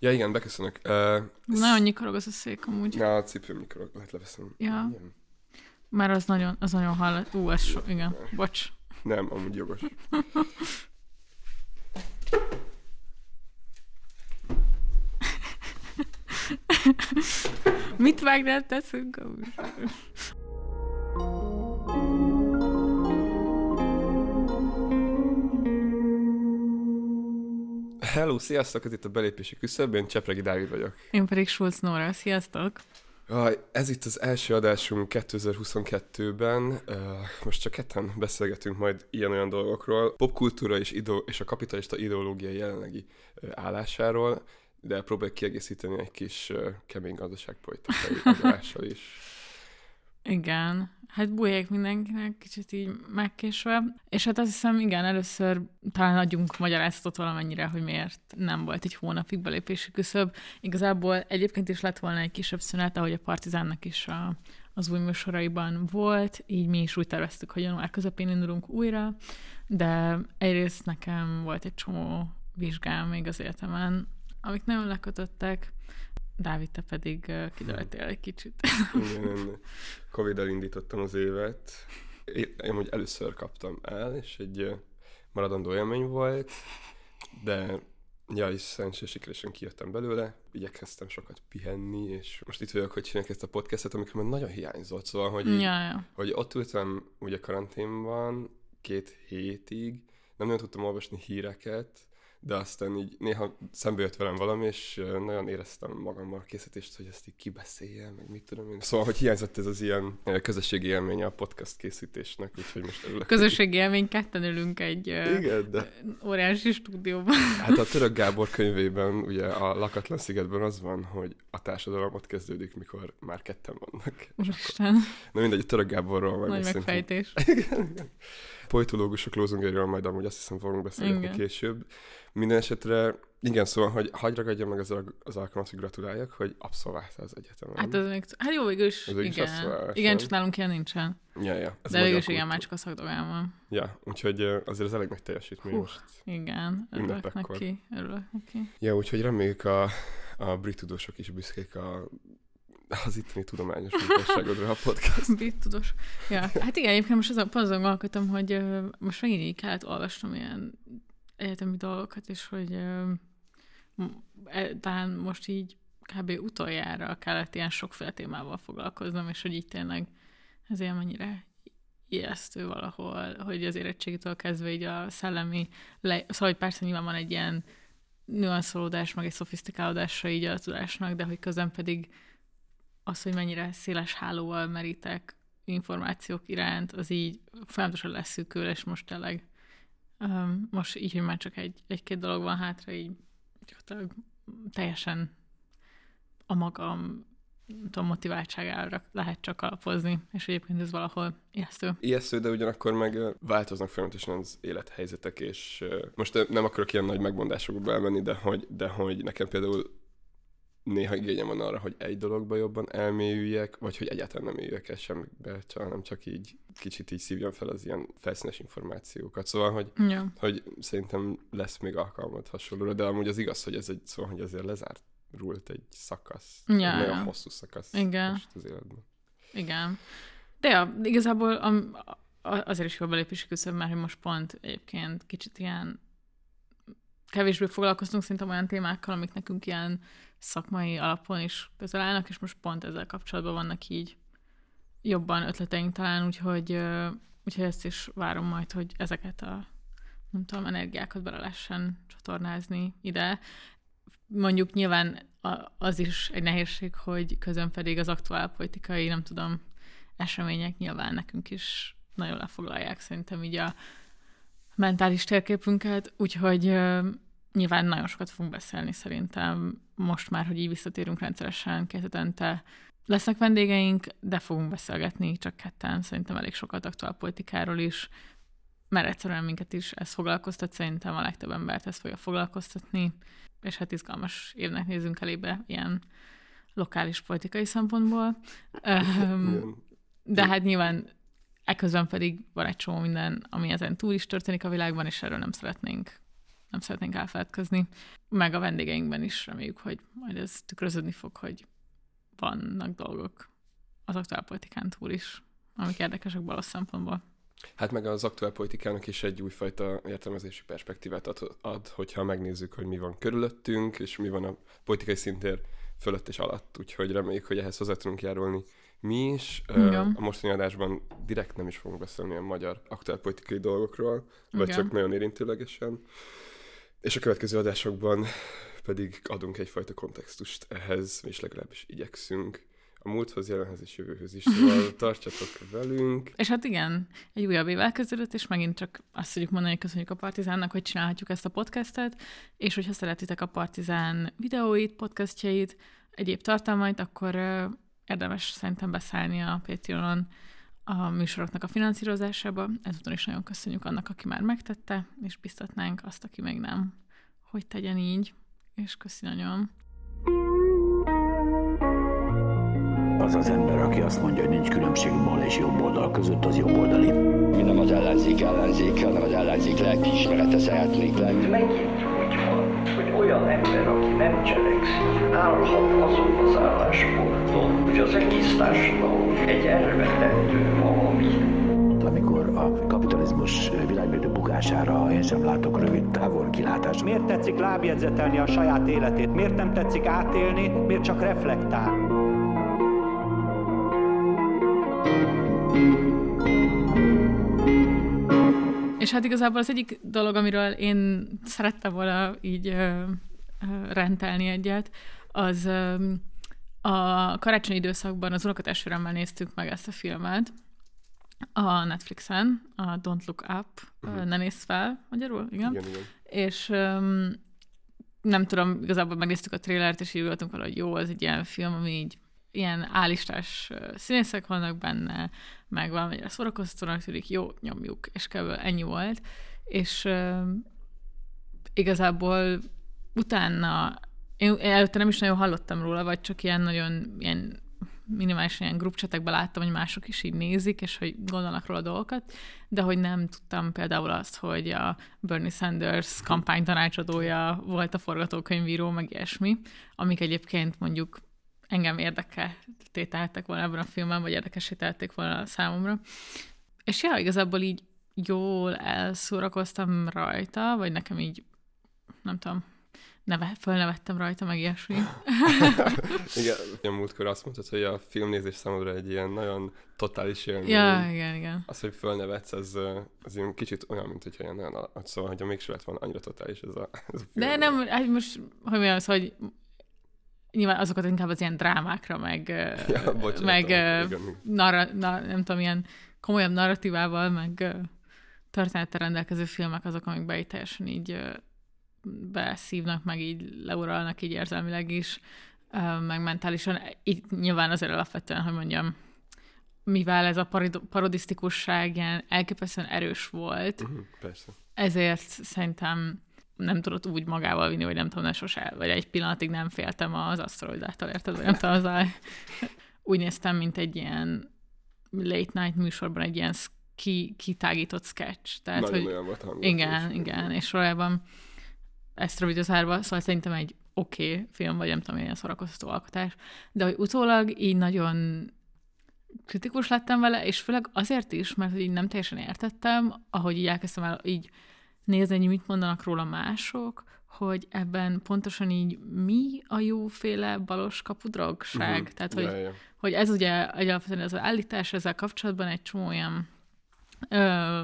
Ja, igen, beköszönök. Uh, Nagyon nyikorog az a szék amúgy. Na, a cipőm nyikorog, lehet leveszem. Ja. Igen. Mert az nagyon, az nagyon hall. Ú, ez so, igen, bocs. Nem, amúgy jogos. Mit vágnál teszünk amúgy? Hello, sziasztok, ez itt a belépési küszöb, én Csepregi Dávid vagyok. Én pedig Schulz Nóra, sziasztok! Ez itt az első adásunk 2022-ben. Uh, most csak ketten beszélgetünk majd ilyen-olyan dolgokról. Popkultúra és, idő, és a kapitalista ideológia jelenlegi uh, állásáról, de próbáljuk kiegészíteni egy kis uh, kemény gazdaságpolitikai adással is. Igen, hát bújják mindenkinek, kicsit így megkésve. És hát azt hiszem, igen, először talán adjunk magyarázatot valamennyire, hogy miért nem volt egy hónapig belépési küszöb. Igazából egyébként is lett volna egy kisebb szünet, ahogy a Partizánnak is a, az új műsoraiban volt, így mi is úgy terveztük, hogy január közepén indulunk újra, de egyrészt nekem volt egy csomó vizsgám még az életemen, amik nagyon lekötöttek, Dávid, te pedig kidőltél egy kicsit. Igen, én covid indítottam az évet. Én, én hogy először kaptam el, és egy maradandó élmény volt, de ja, is szerencsés sikeresen kijöttem belőle, igyekeztem sokat pihenni, és most itt vagyok, hogy csinálják ezt a podcastet, amikor már nagyon hiányzott, szóval, hogy, így, ja, ja. hogy ott ültem ugye karanténban két hétig, nem nagyon tudtam olvasni híreket, de aztán így néha szembe jött velem valami, és nagyon éreztem magammal a készítést, hogy ezt így kibeszéljem, meg mit tudom én. Szóval, hogy hiányzott ez az ilyen közösségi élménye a podcast készítésnek, úgyhogy most örülök. Közösségi élmény, ketten ülünk egy Igen, de... óriási stúdióban. Hát a Török Gábor könyvében, ugye a Lakatlan szigetben az van, hogy a társadalom ott kezdődik, mikor már ketten vannak. Úristen. Na mindegy, a Török Gáborról majd Nagy megfejtés. Igen, igen. Politológusok lózungairól majd amúgy azt hiszem fogunk beszélni Igen. később. Minden esetre, igen, szóval, hogy hagyj ragadjam meg az, az alkalmat, hogy gratuláljak, hogy abszolváltál az egyetemen. Hát, az még, hát jó, végül is, Ez végül is igen. igen, csak nálunk ilyen nincsen. Ja, ja. Ez De végül is igen, már csak a szakdogán van. Ja, úgyhogy azért ez elég nagy teljesítmény Hú. most. Igen, örülök neki, örülök neki. Ja, úgyhogy reméljük a, a brit tudósok is büszkék a, az itteni tudományos munkásságodra a podcast. Bit tudós. Ja, hát igen, egyébként most azon, azon gondolkodtam, hogy ö, most megint így kellett olvasnom ilyen egyetemi dolgokat, és hogy talán most így kb. utoljára kellett ilyen sokféle témával foglalkoznom, és hogy így tényleg ez ilyen mennyire ijesztő valahol, hogy az érettségitől kezdve így a szellemi, le... szóval hogy persze nyilván van egy ilyen nüanszolódás, meg egy szofisztikálódása így a tudásnak, de hogy közben pedig az, hogy mennyire széles hálóval merítek információk iránt, az így folyamatosan leszűkül, és most tényleg most így, hogy már csak egy, egy-két dolog van hátra, így gyakorlatilag teljesen a magam tudom, motiváltságára lehet csak alapozni, és egyébként ez valahol ijesztő. Ijesztő, de ugyanakkor meg változnak folyamatosan az élethelyzetek, és most nem akarok ilyen nagy megmondásokba elmenni, de hogy, de hogy nekem például néha igényem van arra, hogy egy dologba jobban elmélyüljek, vagy hogy egyáltalán nem éljek el semmibe, hanem csak így kicsit így szívjam fel az ilyen felszínes információkat. Szóval, hogy, Ja. hogy szerintem lesz még alkalmat hasonlóra, de amúgy az igaz, hogy ez egy, szóval, hogy ezért lezárult egy szakasz. Ja, egy nagyon hosszú szakasz Igen. most az életben. Igen. De ja, igazából a- azért is jó belépési küszöb, mert hogy most pont egyébként kicsit ilyen kevésbé foglalkoztunk szerintem olyan témákkal, amik nekünk ilyen szakmai alapon is közel állnak, és most pont ezzel kapcsolatban vannak így jobban ötleteink talán, úgyhogy, úgyhogy ezt is várom majd, hogy ezeket a nem tudom, energiákat bele lehessen csatornázni ide. Mondjuk nyilván az is egy nehézség, hogy közön pedig az aktuál politikai, nem tudom, események nyilván nekünk is nagyon lefoglalják szerintem így a mentális térképünket, úgyhogy nyilván nagyon sokat fogunk beszélni szerintem most már, hogy így visszatérünk rendszeresen két hetente. Lesznek vendégeink, de fogunk beszélgetni csak ketten, szerintem elég sokat aktuál politikáról is, mert egyszerűen minket is ez foglalkoztat, szerintem a legtöbb embert ez fogja foglalkoztatni, és hát izgalmas évnek nézünk elébe ilyen lokális politikai szempontból. De hát nyilván ekközben pedig van egy csomó minden, ami ezen túl is történik a világban, és erről nem szeretnénk nem szeretnénk elfeledkezni. Meg a vendégeinkben is reméljük, hogy majd ez tükröződni fog, hogy vannak dolgok az aktuálpolitikán túl is, amik érdekesek balos szempontból. Hát meg az aktuál politikának is egy újfajta értelmezési perspektívát ad, ad, hogyha megnézzük, hogy mi van körülöttünk, és mi van a politikai szintér fölött és alatt. Úgyhogy reméljük, hogy ehhez hozzá tudunk járulni mi is. Igen. A mostani adásban direkt nem is fogunk beszélni a magyar aktuál politikai dolgokról, vagy Igen. csak nagyon érintőlegesen. És a következő adásokban pedig adunk egyfajta kontextust ehhez, és legalábbis igyekszünk a múlthoz, jelenhez és jövőhöz is. Szóval tartsatok velünk. És hát igen, egy újabb év elkezdődött, és megint csak azt tudjuk mondani, hogy köszönjük a Partizánnak, hogy csinálhatjuk ezt a podcastet, és hogyha szeretitek a Partizán videóit, podcastjait, egyéb tartalmait, akkor érdemes szerintem beszállni a Patreonon a műsoroknak a finanszírozásába. Ezúton is nagyon köszönjük annak, aki már megtette, és biztatnánk azt, aki még nem, hogy tegyen így, és köszi nagyon. Az az ember, aki azt mondja, hogy nincs különbség bal és jobb oldal között, az jobb oldali. Mi nem az ellenzék ellenzék, hanem az ellenzék lelkiismerete szeretnék lenni. Megint úgy van, hogy olyan ember, aki nem cselekszik, állhat azon az állásponton, hogy az egész társadalom egy elvetendő valami amikor a kapitalizmus világmérdő bukására én sem látok rövid távol kilátást. Miért tetszik lábjegyzetelni a saját életét? Miért nem tetszik átélni? Miért csak reflektál? És hát igazából az egyik dolog, amiről én szerettem volna így ö, ö, rentelni egyet, az a karácsonyi időszakban az unokatestvéremmel néztük meg ezt a filmet, a Netflixen, a Don't Look Up, uh-huh. Ne nézz fel, magyarul, igen? Igen, igen. És um, nem tudom, igazából megnéztük a trélert, és így voltunk valahogy jó, ez egy ilyen film, ami így ilyen állistás színészek vannak benne, meg valamennyire szórakoztatónak tűnik, jó, nyomjuk, és kb. ennyi volt. És uh, igazából utána, én, előtte nem is nagyon hallottam róla, vagy csak ilyen nagyon ilyen minimálisan ilyen grupcsetekben láttam, hogy mások is így nézik, és hogy gondolnak róla dolgokat, de hogy nem tudtam például azt, hogy a Bernie Sanders kampány tanácsadója volt a forgatókönyvíró, meg ilyesmi, amik egyébként mondjuk engem érdekelték volna ebben a filmben, vagy érdekesítették volna számomra. És ja, igazából így jól elszórakoztam rajta, vagy nekem így, nem tudom, neve, fölnevettem rajta, meg ilyesmi. igen, a múltkor azt mondtad, hogy a filmnézés számodra egy ilyen nagyon totális élmény. Ja, igen, igen. Az, hogy fölnevetsz, az, az ilyen kicsit olyan, mint hogyha ilyen nagyon, szóval, hogy mégse lett volna annyira totális ez a, ez a film. De nem, hát most, hogy mi az, hogy nyilván azokat inkább az ilyen drámákra, meg, ja, bocsánat, meg igen. narra, na, nem tudom, ilyen komolyabb narratívával, meg történettel rendelkező filmek azok, amik így teljesen így beszívnak, meg így leuralnak így érzelmileg is, meg mentálisan. Itt nyilván azért alapvetően, hogy mondjam, mivel ez a parodisztikusság ilyen elképesztően erős volt, uh-huh, persze. ezért szerintem nem tudott úgy magával vinni, hogy nem tudom, ne sose, vagy egy pillanatig nem féltem az aszteroidától, érted? Vagy nem tudom, az a... Úgy néztem, mint egy ilyen late night műsorban egy ilyen ki, kitágított sketch. Tehát, Nagyon hogy... olyan volt Igen, igen, és valójában ezt rövidözárva, szóval szerintem egy oké okay film, vagy nem tudom, ilyen szórakoztató alkotás, de hogy utólag így nagyon kritikus lettem vele, és főleg azért is, mert így nem teljesen értettem, ahogy így elkezdtem el így nézni, hogy mit mondanak róla mások, hogy ebben pontosan így mi a jóféle balos kapudrogság. Uh-huh. Tehát, hogy, ja, ja. hogy ez ugye egyáltalán az állítás ezzel kapcsolatban egy csomó olyan ö,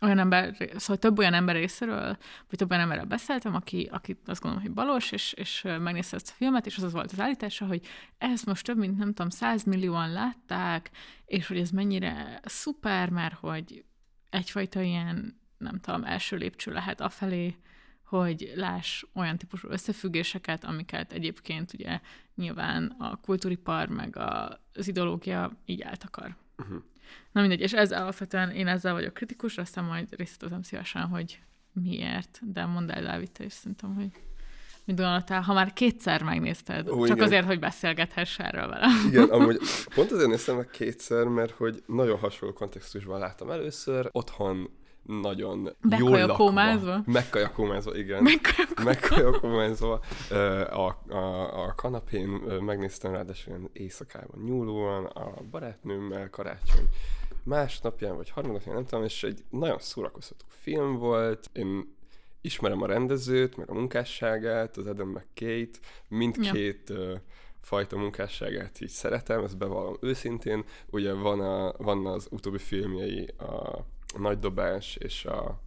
olyan ember, szóval több olyan ember részéről, vagy több olyan emberrel beszéltem, aki, aki azt gondolom, hogy balos, és, és megnézte ezt a filmet, és az az volt az állítása, hogy ezt most több mint, nem tudom, százmillióan látták, és hogy ez mennyire szuper, mert hogy egyfajta ilyen, nem tudom, első lépcső lehet afelé, hogy láss olyan típusú összefüggéseket, amiket egyébként ugye nyilván a kultúripar meg az ideológia így eltakar. Uh-huh. Na mindegy, és ez alapvetően én ezzel vagyok kritikus, aztán majd részletezem szívesen, hogy miért, de mondd el, Dávid, te is szerintem, hogy mit gondoltál, ha már kétszer megnézted, Ó, csak igen. azért, hogy beszélgethess erről vele. Igen, amúgy pont azért néztem meg kétszer, mert hogy nagyon hasonló kontextusban láttam először, otthon nagyon jól lakva. Megkajakómázva, igen. Megkajakó- Megkajakómázva. A, a, a kanapén megnéztem ráadásul ilyen éjszakában nyúlóan a barátnőmmel karácsony másnapján, vagy harmadnapján, nem tudom, és egy nagyon szórakoztató film volt. Én ismerem a rendezőt, meg a munkásságát, az Adam McKay-t, mindkét ja. fajta munkásságát így szeretem, ezt bevallom őszintén. Ugye van, a, van az utóbbi filmjei, a Nagy Dobás és a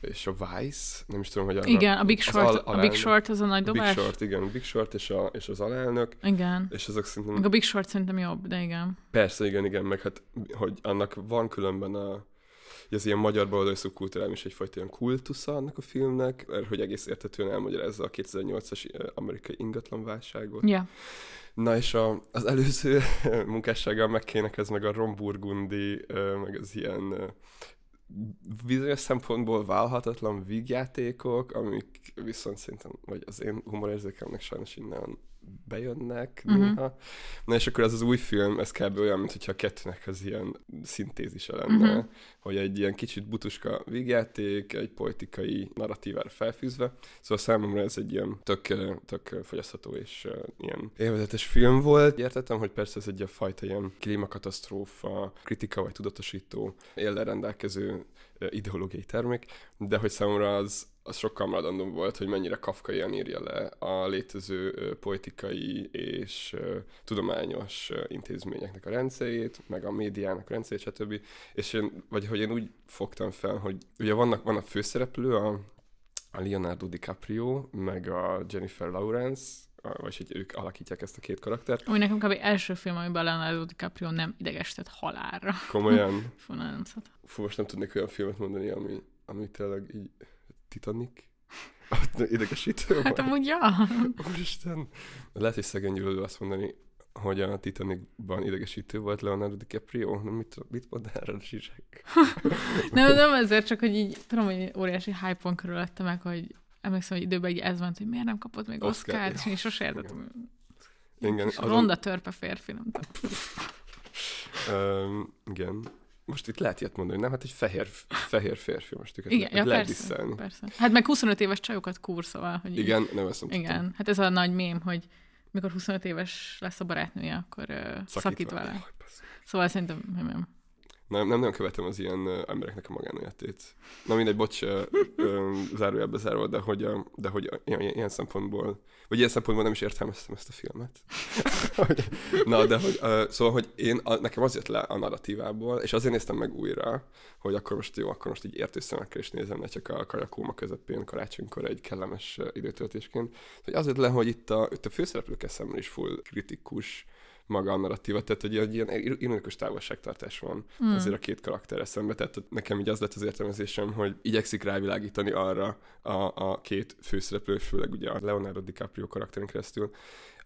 és a Vice, nem is tudom, hogy arra, Igen, a Big az Short, al- a Big Short az a nagy a Big dobás. Short, igen, a Big Short és, a, és az alelnök, Igen. és azok szerintem Meg a Big Short szerintem jobb, de igen. Persze, igen, igen, meg hát, hogy annak van különben a, az ilyen magyar baloldali szubkultúrám is egyfajta ilyen kultusza annak a filmnek, mert hogy egész értetően elmagyarázza a 2008-as ö, amerikai ingatlanválságot. Ja. Na és a, az előző munkássággal megkének ez meg a ö, meg az ilyen bizonyos szempontból válhatatlan vígjátékok, amik viszont szerintem, vagy az én humorérzékemnek sajnos innen bejönnek uh-huh. néha. Na és akkor ez az új film, ez kb. olyan, mintha a kettőnek az ilyen szintézise lenne, uh-huh. hogy egy ilyen kicsit butuska vígjáték, egy politikai narratívára felfűzve. Szóval számomra ez egy ilyen tök, tök fogyasztható és ilyen élvezetes film volt. Értettem, hogy persze ez egy a fajta ilyen klímakatasztrófa, kritika vagy tudatosító éllel rendelkező ideológiai termék, de hogy számomra az, az sokkal maradandó volt, hogy mennyire kafkaian írja le a létező politikai és tudományos intézményeknek a rendszerét, meg a médiának a rendszerét, stb. És én, vagy hogy én úgy fogtam fel, hogy ugye vannak, van a főszereplő, a, a Leonardo DiCaprio, meg a Jennifer Lawrence, vagy hogy ők alakítják ezt a két karaktert. Ami nekem kb. első film, amiben Leonardo DiCaprio nem idegesített halálra. Komolyan, Fú, nagyon fú, most nem tudnék olyan filmet mondani, ami, ami tényleg így Titanic? Idegesítő Hát amúgy ja. Úristen! Lehet, hogy szegény gyűlölő azt mondani, hogy a Titanicban idegesítő volt Leonardo DiCaprio. Nem, mit, mit mond erre a zsizsek? Nem, nem ezért, csak hogy így tudom, hogy óriási hype-on körülötte meg, hogy emlékszem, hogy időben így ez van, hogy miért nem kapott még Oscar. Oscar-t, és én sose értettem. Igen, azon- Ronda törpe férfi, nem tudom. Um, igen. Most itt lehet ilyet mondani, nem? Hát egy fehér, fehér férfi most őket Igen, ja, lehet persze, disszálni. persze. Hát meg 25 éves csajokat kúr, szóval, hogy így- Igen, nem ezt nem Igen, hát ez a nagy mém, hogy mikor 25 éves lesz a barátnője, akkor uh, szakít, szakít vele. Basz. Szóval szerintem nem, nem. Nem, nem nagyon követem az ilyen uh, embereknek a magánéletét. Na mindegy, bocs, uh, uh, zárójelbe zárva, de hogy, uh, de hogy uh, ilyen, ilyen szempontból, vagy ilyen szempontból nem is értelmeztem ezt a filmet. Na, de hogy, uh, szóval, hogy én, a, nekem az jött le a narratívából, és azért néztem meg újra, hogy akkor most jó, akkor most így értő szemekkel is nézem, ne csak a kajakóma közepén karácsonykor egy kellemes időtöltésként. Hogy az jött le, hogy itt a, itt a főszereplőkkel szemben is full kritikus maga a narratíva, tehát hogy egy ilyen ironikus távolságtartás van mm. azért a két karakter eszembe, tehát nekem így az lett az értelmezésem, hogy igyekszik rávilágítani arra a, a két főszereplő, főleg ugye a Leonardo DiCaprio karakterin keresztül,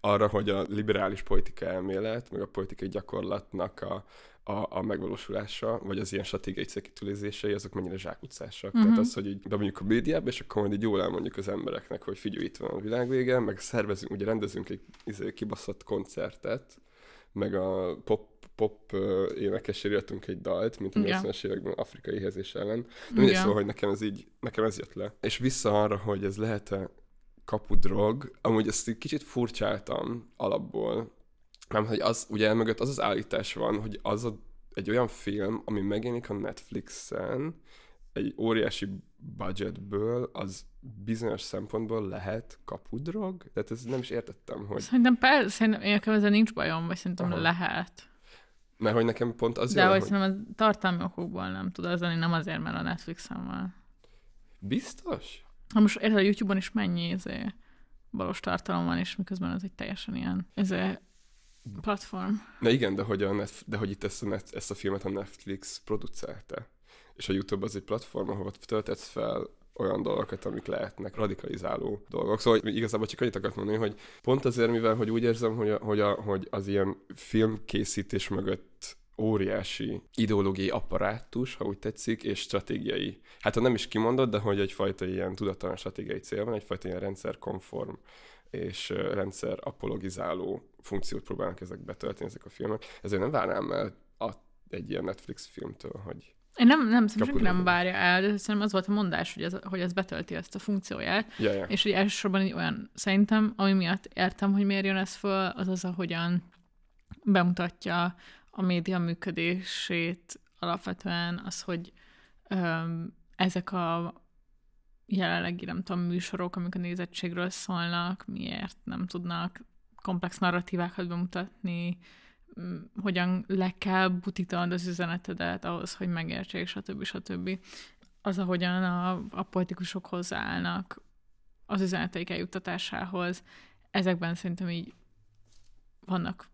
arra, hogy a liberális politika elmélet, meg a politikai gyakorlatnak a, a, a megvalósulása, vagy az ilyen stratégiai célkitűzései, azok mennyire zsákutcásak. Uh-huh. Tehát az, hogy így bemondjuk a médiába, és akkor majd így jól elmondjuk az embereknek, hogy figyelj, itt van a világvége, meg szervezünk, ugye rendezünk egy izé, kibaszott koncertet, meg a pop, pop énekesére írtunk egy dalt, mint a Igen. 80-as években afrikai éhezés ellen. De mindegy, Igen. szóval, hogy nekem ez így, nekem ez jött le. És vissza arra, hogy ez lehet-e kapudrog, amúgy ezt egy kicsit furcsáltam alapból, nem, hogy az, ugye mögött az az állítás van, hogy az a, egy olyan film, ami megjelenik a Netflixen, egy óriási budgetből, az bizonyos szempontból lehet kapudrog? Tehát ez nem is értettem, hogy... Szerintem persze, szerintem én nekem ezzel nincs bajom, vagy szerintem Aha. Lehet. Mert hogy nekem pont az De jön, hogy hogy... szerintem a tartalmi okokból nem tud az lenni, nem azért, mert a Netflixen van. Biztos? Ha most érted, a YouTube-on is mennyi izé, valós tartalom van, és miközben az egy teljesen ilyen izé, platform. Na igen, de hogy, a Netf- de hogy itt ezt a, net, ezt a filmet a Netflix producálta. És a YouTube az egy platform, ahol töltetsz fel olyan dolgokat, amik lehetnek radikalizáló dolgok. Szóval igazából csak annyit akartam mondani, hogy pont azért, mivel hogy úgy érzem, hogy, a, hogy, a, hogy az ilyen filmkészítés mögött óriási ideológiai apparátus, ha úgy tetszik, és stratégiai. Hát ha nem is kimondott, de hogy egyfajta ilyen tudattalan stratégiai cél van, egyfajta ilyen rendszerkonform és rendszer apologizáló funkciót próbálnak ezek betölteni, ezek a filmek. Ezért nem várnám el a, egy ilyen Netflix filmtől, hogy Én nem, nem, szerintem senki nem várja el, de szerintem az volt a mondás, hogy ez, hogy ez betölti ezt a funkcióját, Ja, ja. és hogy elsősorban egy olyan, szerintem, ami miatt értem, hogy miért jön ez föl, az az, ahogyan bemutatja a média működését alapvetően, az, hogy öm, ezek a jelenlegi, nem tudom, műsorok, amik a nézettségről szólnak, miért nem tudnak komplex narratívákat bemutatni, hogyan le kell butítanod az üzenetedet ahhoz, hogy megértsék, stb. stb. Az, ahogyan a, a politikusok hozzáállnak az üzeneteik eljuttatásához, ezekben szerintem így vannak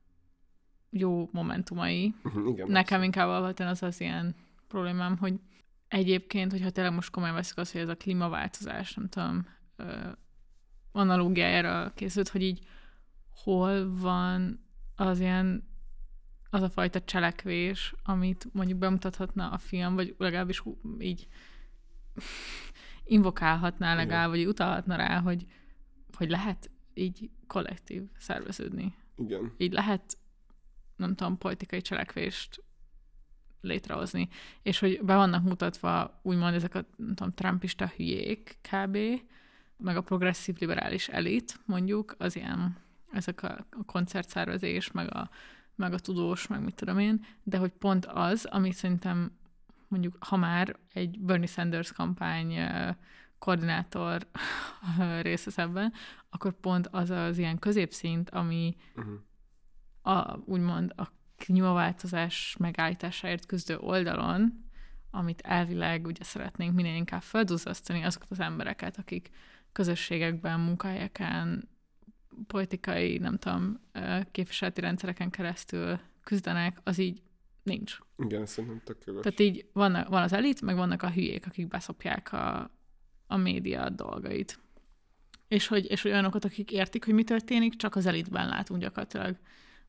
jó momentumai. Mhm, Igen. Nekem inkább alapvetően az az ilyen problémám, hogy egyébként, hogyha tényleg most komolyan veszük azt, hogy ez a klímaváltozás, nem tudom, ö, analógiájára készült, hogy így hol van az ilyen az a fajta cselekvés, amit mondjuk bemutathatna a film, vagy legalábbis így invokálhatná legalább, vagy utalhatna rá, hogy, hogy lehet így kollektív szerveződni Igen. így lehet, nem tudom, politikai cselekvést létrehozni, és hogy be vannak mutatva úgymond ezek a, nem tudom, trumpista hülyék kb., meg a progresszív liberális elit, mondjuk, az ilyen, ezek a koncertszervezés, meg a, meg a tudós, meg mit tudom én, de hogy pont az, ami szerintem mondjuk, ha már egy Bernie Sanders kampány koordinátor rész vesz ebben, akkor pont az az ilyen középszint, ami Uh-huh. a, úgymond a klímaváltozás megállításáért küzdő oldalon, amit elvileg ugye szeretnénk minél inkább felduzzasztani azokat az embereket, akik közösségekben, munkahelyeken, politikai, nem tudom, képviseleti rendszereken keresztül küzdenek, az így nincs. Igen, ez szerintem tök jogos. Tehát így van, van az elit, meg vannak a hülyék, akik beszopják a, a média dolgait. És hogy, és hogy olyanokat, akik értik, hogy mi történik, csak az elitben látunk gyakorlatilag.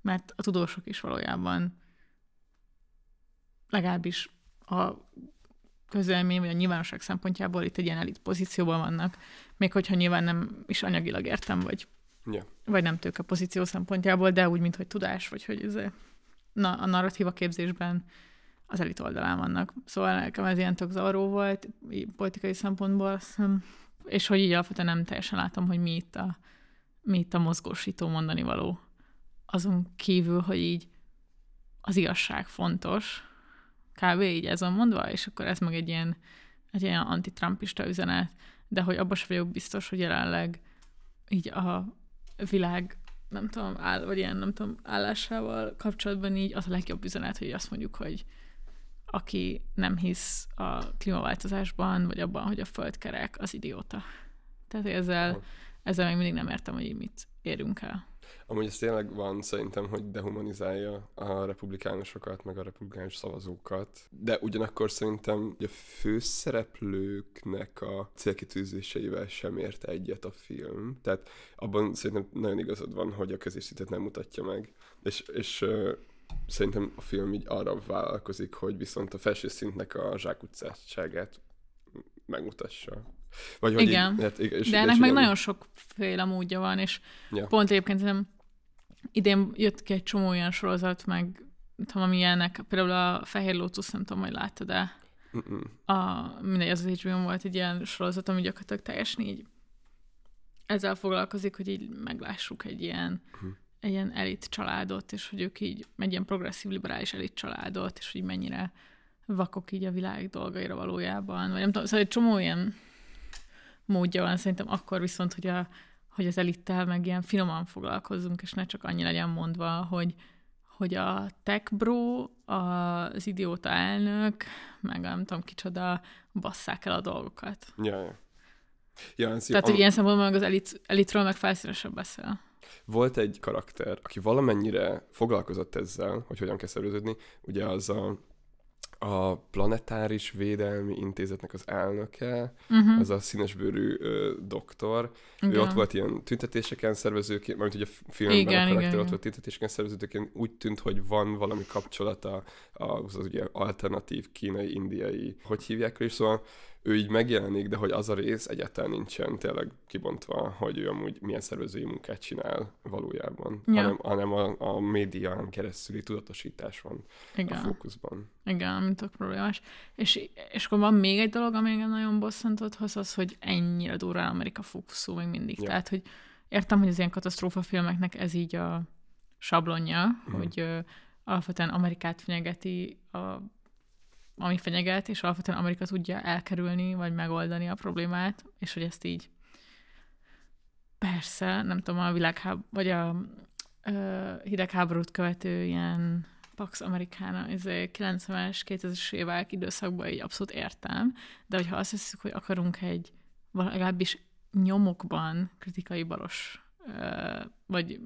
Mert a tudósok is valójában legalábbis a közölmény vagy a nyilvánosság szempontjából itt egy ilyen elit pozícióban vannak, még hogyha nyilván nem is anyagilag értem, vagy, Ja. vagy nem tőke pozíció szempontjából, de úgy, mint hogy tudás, vagy hogy ez na, a narratíva képzésben az elit oldalán vannak. Szóval nekem ez ilyen tök zavaró volt, politikai szempontból, azt és hogy így alapvetően nem teljesen látom, hogy mi itt a, mi itt a mozgósító mondani való. Azon kívül, hogy így az igazság fontos, kb. így ez van mondva, és akkor ez meg egy ilyen, egy ilyen antitrumpista üzenet, de hogy abban sem vagyok biztos, hogy jelenleg így a világ nem tudom, áll, vagy ilyen, nem tudom, állásával kapcsolatban így az a legjobb üzenet, hogy azt mondjuk, hogy aki nem hisz a klímaváltozásban, vagy abban, hogy a föld kerek, az idióta. Tehát ezzel, ezzel még mindig nem értem, hogy így mit érünk el. Amúgy ez tényleg van szerintem, hogy dehumanizálja a republikánusokat, meg a republikánus szavazókat, de ugyanakkor szerintem a főszereplőknek a célkitűzéseivel sem ért egyet a film. Tehát abban szerintem nagyon igazad van, hogy a középszintet nem mutatja meg. És, és szerintem a film így arra vállalkozik, hogy viszont a felső szintnek a zsákutcátságát megmutassa. Vagy hogy Igen. Így, hát, igen, De ennek meg nagyon sokféle módja van, és Ja. pont egyébként nem idén jött ki egy csomó olyan sorozat, meg tudom, ilyenek, például a Fehér Lótusz, nem tudom, hogy láttad de Mm-mm. a, mindegy, az az HBO volt egy ilyen sorozat, ami gyakorlatilag teljesen így ezzel foglalkozik, hogy így meglássuk egy ilyen, Mhm. egy ilyen elit családot, és hogy ők így, egy ilyen progresszív liberális elit családot, és hogy mennyire vakok így a világ dolgaira valójában, vagy nem tudom, szóval egy csomó ilyen módja van szerintem akkor viszont, hogy, a, hogy az elittel meg ilyen finoman foglalkozzunk, és ne csak annyi legyen mondva, hogy, hogy a tech bro, az idióta elnök, meg nem tudom kicsoda, basszák el a dolgokat. Ja, ja. Ja, ez. Tehát, hogy Am- ilyen szempontból meg az elit, elitről meg felszínesebb beszél. Volt egy karakter, aki valamennyire foglalkozott ezzel, hogy hogyan kell szerveződni, ugye az a, a Planetáris Védelmi Intézetnek az elnöke, Uh-huh. az a színesbőrű ö, doktor. Igen. Ő ott volt ilyen tüntetéseken szervezőként, mert ugye a filmben Igen, a karakter igen, ott igen. volt tüntetéseken szervezőként, úgy tűnt, hogy van valami kapcsolata az, az ugye alternatív kínai, indiai, hogy hívják őt, szóval ő így megjelenik, de hogy az a rész egyáltalán nincsen tényleg kibontva, hogy ő amúgy milyen szervezői munkát csinál valójában, Ja. hanem, hanem a, a médián keresztüli tudatosítás van Igen. a fókuszban. Igen, ami tök problémás. És, és akkor van még egy dolog, ami engem nagyon bosszantott, az az, hogy ennyire durván Amerika fókuszú még mindig. Ja. Tehát, hogy értem, hogy az ilyen katasztrófa filmeknek ez így a sablonja, mm. hogy ö, alapvetően Amerikát fenyegeti, a, ami fenyeget, és alapvetően Amerika tudja elkerülni, vagy megoldani a problémát, és hogy ezt így persze, nem tudom, a világháború, vagy a ö, hidegháborút követő ilyen Pax Americana, ez 90-es, 2000-es évek időszakban így abszolút értem, de hogyha azt hiszük, hogy akarunk egy legalábbis nyomokban kritikai balos vagy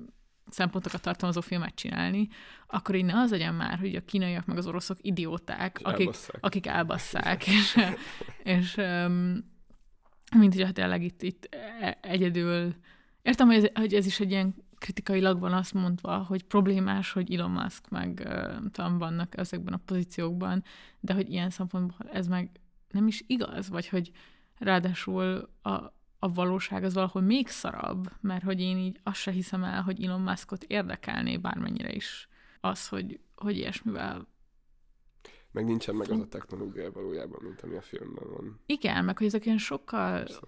szempontokat tartalmazó filmet csinálni, akkor így ne az legyen már, hogy a kínaiak meg az oroszok idióták, És akik, elbasszák. akik elbasszák, és, és um, mint hogy tényleg itt, itt e- egyedül értem, hogy ez, hogy ez is egy ilyen kritikailag van azt mondva, hogy problémás, hogy Elon Musk meg nem tudom, vannak ezekben a pozíciókban, de hogy ilyen szempontból ez meg nem is igaz, vagy hogy ráadásul a, a valóság az valahol még szarabb, mert hogy én így azt se hiszem el, hogy Elon Muskot érdekelné bármennyire is az, hogy, hogy ilyesmivel Meg nincsen meg az a technológia valójában, mint ami a filmben van. Igen, meg hogy ezek ilyen sokkal, Persze.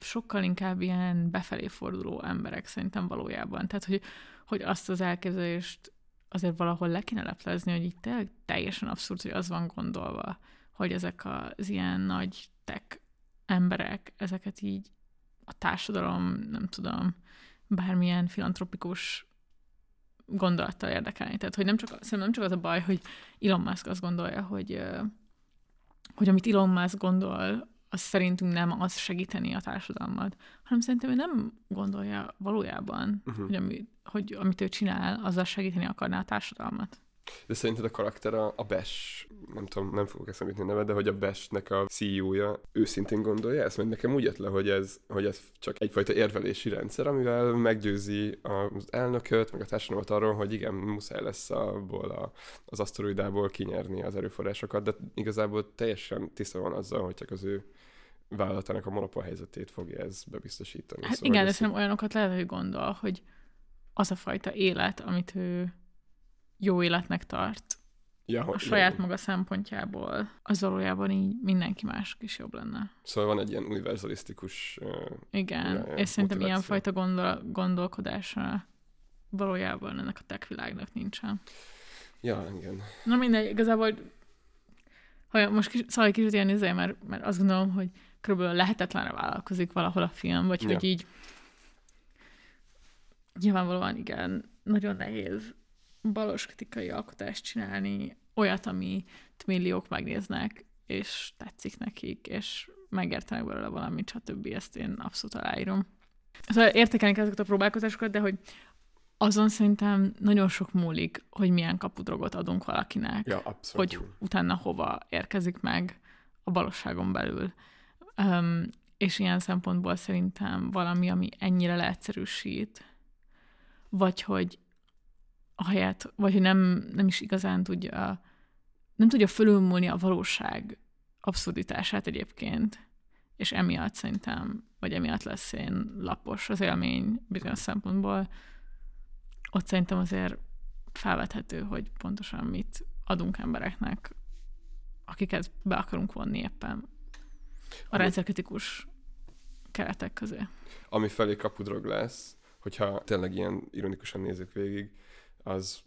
sokkal inkább ilyen befelé forduló emberek szerintem valójában. Tehát, hogy, hogy azt az elképzelést azért valahol le kéne leplezni, hogy itt tényleg teljesen abszurd, hogy az van gondolva, hogy ezek az ilyen nagy tech emberek, ezeket így a társadalom, nem tudom, bármilyen filantropikus gondolattal érdekelni. Tehát, hogy nem csak, szerintem nem csak az a baj, hogy Elon Musk azt gondolja, hogy, hogy amit Elon Musk gondol, az szerintünk nem az segíteni a társadalmat, hanem szerintem ő nem gondolja valójában, uh-huh. hogy, ami, hogy amit ő csinál, azzal segíteni akarná a társadalmat. De szerinted a karakter a, a Bash, nem tudom, nem fogok eszembe jutni neve, de hogy a Bash-nek a CEO-ja őszintén gondolja ezt? Mert nekem úgy jött le, hogy ez, hogy ez csak egyfajta érvelési rendszer, amivel meggyőzi az elnököt, meg a társadalmat arról, hogy igen, muszáj lesz abból a, az aszteroidából kinyerni az erőforrásokat, de igazából teljesen tiszta van azzal, hogy csak az ő vállalatának a monopól helyzetét fogja ez bebiztosítani. Hát Szóval igen, de szerintem olyanokat lehet, hogy gondol, hogy az a fajta élet, amit ő jó életnek tart, ja, a saját maga szempontjából, az valójában így mindenki mások is jobb lenne. Szóval van egy ilyen univerzalisztikus uh, Igen, ja, és szerintem motiváció. ilyenfajta gondol, gondolkodása valójában ennek a tech világnak nincsen. Ja, igen. Na mindegy, igazából ha most kis, szóval egy kicsit ilyen izé, mert, mert azt gondolom, hogy körülbelül lehetetlenre vállalkozik valahol a film, vagy Ja. hogy így nyilvánvalóan igen, nagyon nehéz balos kritikai alkotást csinálni, olyat, amit milliók megnéznek, és tetszik nekik, és megértenek belőle valamit, stb. Ezt én abszolút aláírom. Szóval értékelni ezeket a próbálkozásokat, de hogy azon szerintem nagyon sok múlik, hogy milyen kapudrogot adunk valakinek, Ja, abszolút. hogy utána hova érkezik meg a valóságon belül. Um, és ilyen szempontból szerintem valami, ami ennyire leegyszerűsít, vagy hogy ahelyett, vagy hogy nem, nem is igazán tudja, nem tudja fölülmúlni a valóság abszurditását egyébként, és emiatt szerintem, vagy emiatt lesz én lapos az élmény bizonyos szempontból, ott szerintem azért felvethető, hogy pontosan mit adunk embereknek, akiket be akarunk vonni éppen a rendszerkritikus keretek közé. Ami felé kapudrog lesz, hogyha tényleg ilyen ironikusan nézzük végig, az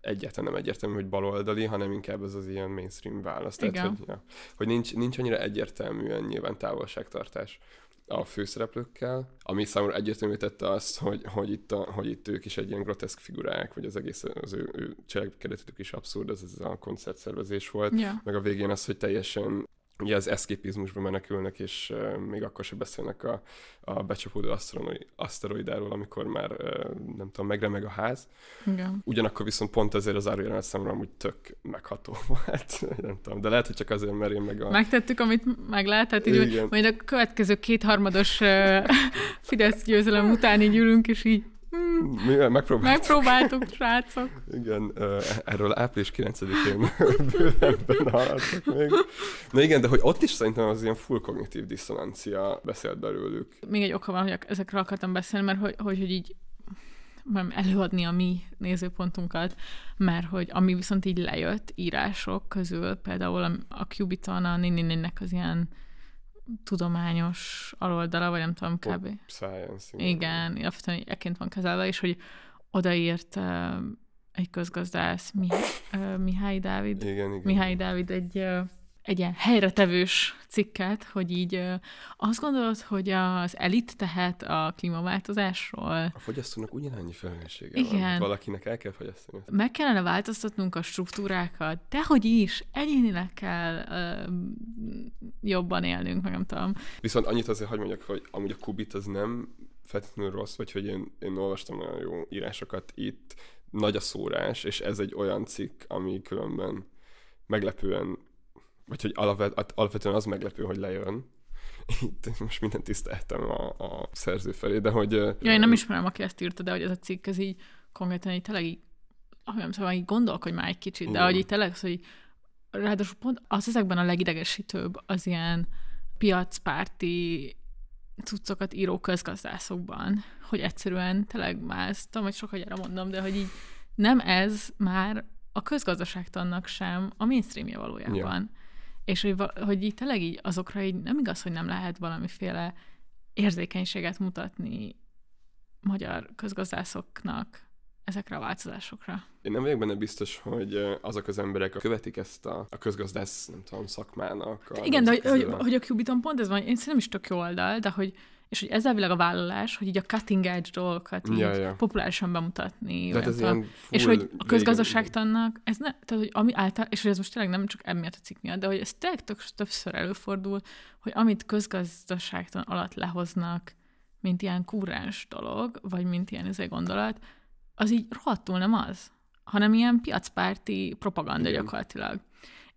egyáltalán nem egyértelmű, hogy baloldali, hanem inkább ez az ilyen mainstream válasz. Tehát, Igen. hogy, ja, hogy nincs, nincs annyira egyértelműen nyilván távolságtartás a főszereplőkkel, ami számomra egyértelmű tette azt, hogy, hogy, itt a, hogy itt ők is egy ilyen groteszk figurák, vagy az egész az ő, ő cselekedetük is abszurd, ez, ez a koncertszervezés volt, Ja. meg a végén az, hogy teljesen ugye az eszképizmusba menekülnek, és uh, még akkor sem beszélnek a, a becsapódó aszteroid, aszteroidáról, amikor már uh, nem tudom, megremeg a ház. Igen. Ugyanakkor viszont pont ezért az árujelent számomra amúgy tök megható volt. nem tudom, de lehet, hogy csak azért, mert én meg a... Megtettük, amit meg lehetett, így, Igen. majd a következő kétharmados uh, Fidesz győzelem után így ülünk, és így hmm, Mi megpróbáltuk. Megpróbáltuk, srácok. Igen, ö, erről április 9-én bővebben hallottak még. Na igen, de hogy ott is szerintem az ilyen full kognitív diszonancia beszélt belőlük. Még egy oka van, hogy ezekről akartam beszélni, mert hogy, hogy, hogy így előadni a mi nézőpontunkat, mert hogy ami viszont így lejött írások közül, például a, a Cubiton, a Nininnek az ilyen tudományos aloldala, vagy nem tudom, kb. Science. Igen, alapvetően ekként van kezelve, és hogy odaírt uh, egy közgazdász, Mihály, uh, Mihály Dávid, Igen, igen. Mihály Dávid egy, uh, egy ilyen helyretevős cikket, hogy így uh, azt gondolod, hogy az elit tehet a klímaváltozásról, A fogyasztónak ugyanannyi felelőssége van. Igen. Hát Valakinek el kell fogyasztani. meg kellene változtatnunk a struktúrákat, de hogy is, egyénileg kell uh, jobban élnünk, meg nem tudom. Viszont annyit azért hagy mondjak, hogy amúgy a Kubit az nem feltétlenül rossz, vagy hogy én, én olvastam nagyon jó írásokat itt, nagy a szórás, és ez egy olyan cikk, ami különben meglepően, vagy hogy alapvet, alapvetően az meglepő, hogy lejön. Itt most mindent tiszteltem a, a szerző felé, de hogy... Ja, én nem ismerem, aki ezt írta, de hogy ez a cikk, ez így konkrétan így tényleg így, ahogy nem tudom, így gondolkodj már egy kicsit, de Igen. hogy így tényleg hogy ráadásul pont az ezekben a legidegesítőbb az ilyen piacpárti cuccokat író közgazdászokban, hogy egyszerűen tényleg már ezt tudom, hogy sokat gyere mondom, de hogy így nem ez már a közgazdaságtannak sem a mainstreamje valójában. Ja. És hogy, hogy így tényleg így azokra így nem igaz, hogy nem lehet valamiféle érzékenységet mutatni magyar közgazdászoknak ezekre a változásokra. Én nem vagyok benne biztos, hogy azok az emberek követik ezt a, a közgazdász, nem tudom, szakmának. A Igen, de hogy, hogy, hogy a Cubiton pont ez van, én szerintem is tök jó oldal, de hogy és hogy ez elvileg a vállalás, hogy így a cutting edge dolgokat így Ja, populárisan bemutatni. Hát ez ilyen és hogy a közgazdaságtannak, ez ne, tehát hogy ami által, és hogy ez most tényleg nem csak emiatt a cikk miatt, de hogy ez tényleg tök, többször előfordul, hogy amit közgazdaságtan alatt lehoznak, mint ilyen kúrens dolog, vagy mint ilyen ezért gondolat, az így rohadtul nem az, hanem ilyen piacpárti propaganda Igen. gyakorlatilag.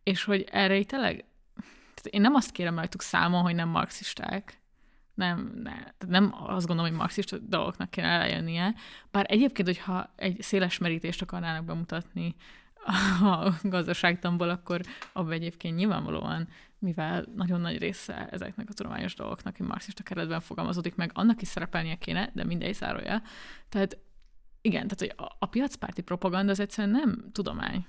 És hogy erre így tényleg, tehát én nem azt kérem rajtuk számon, hogy nem marxisták, nem, ne, tehát nem azt gondolom, hogy marxista dolgoknak kéne eljönnie, bár egyébként, hogyha egy széles merítést akarnának bemutatni a gazdaságtamból, akkor abban egyébként nyilvánvalóan, mivel nagyon nagy része ezeknek a tudományos dolgoknak egy marxista keretben fogalmazódik meg, annak is szerepelnie kéne, de mindegy zárója. Tehát igen, tehát hogy a, a piacpárti propaganda az egyszerűen nem tudomány.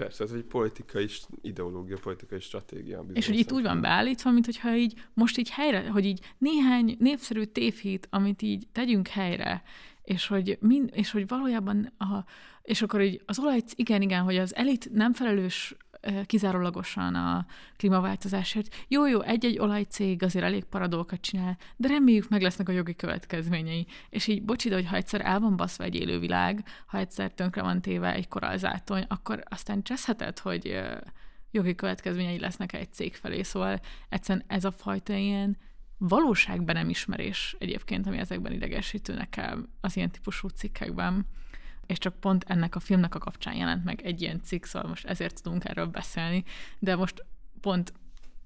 Persze, ez egy politikai ideológia, politikai stratégia. És hogy itt úgy van beállítva, mint hogyha így most így helyre, hogy így néhány népszerű tévhit, amit így tegyünk helyre, és hogy, mind, és hogy valójában, a, és akkor így az olaj, igen, igen, hogy az elit nem felelős kizárólagosan a klímaváltozásért. Jó, jó, egy-egy olajcég azért elég paradolgokat csinál, de reméljük meg lesznek a jogi következményei. És így, bocsi, hogy ha egyszer el van baszva egy élővilág, ha egyszer tönkre van téve egy korallzátony, akkor aztán cseszheted, hogy jogi következményei lesznek egy cég felé. Szóval egyszerűen ez a fajta ilyen valóságban nem ismerés egyébként, ami ezekben idegesítő nekem az ilyen típusú cikkekben. És csak pont ennek a filmnek a kapcsán jelent meg egy ilyen cikk, szóval most ezért tudunk erről beszélni. De most pont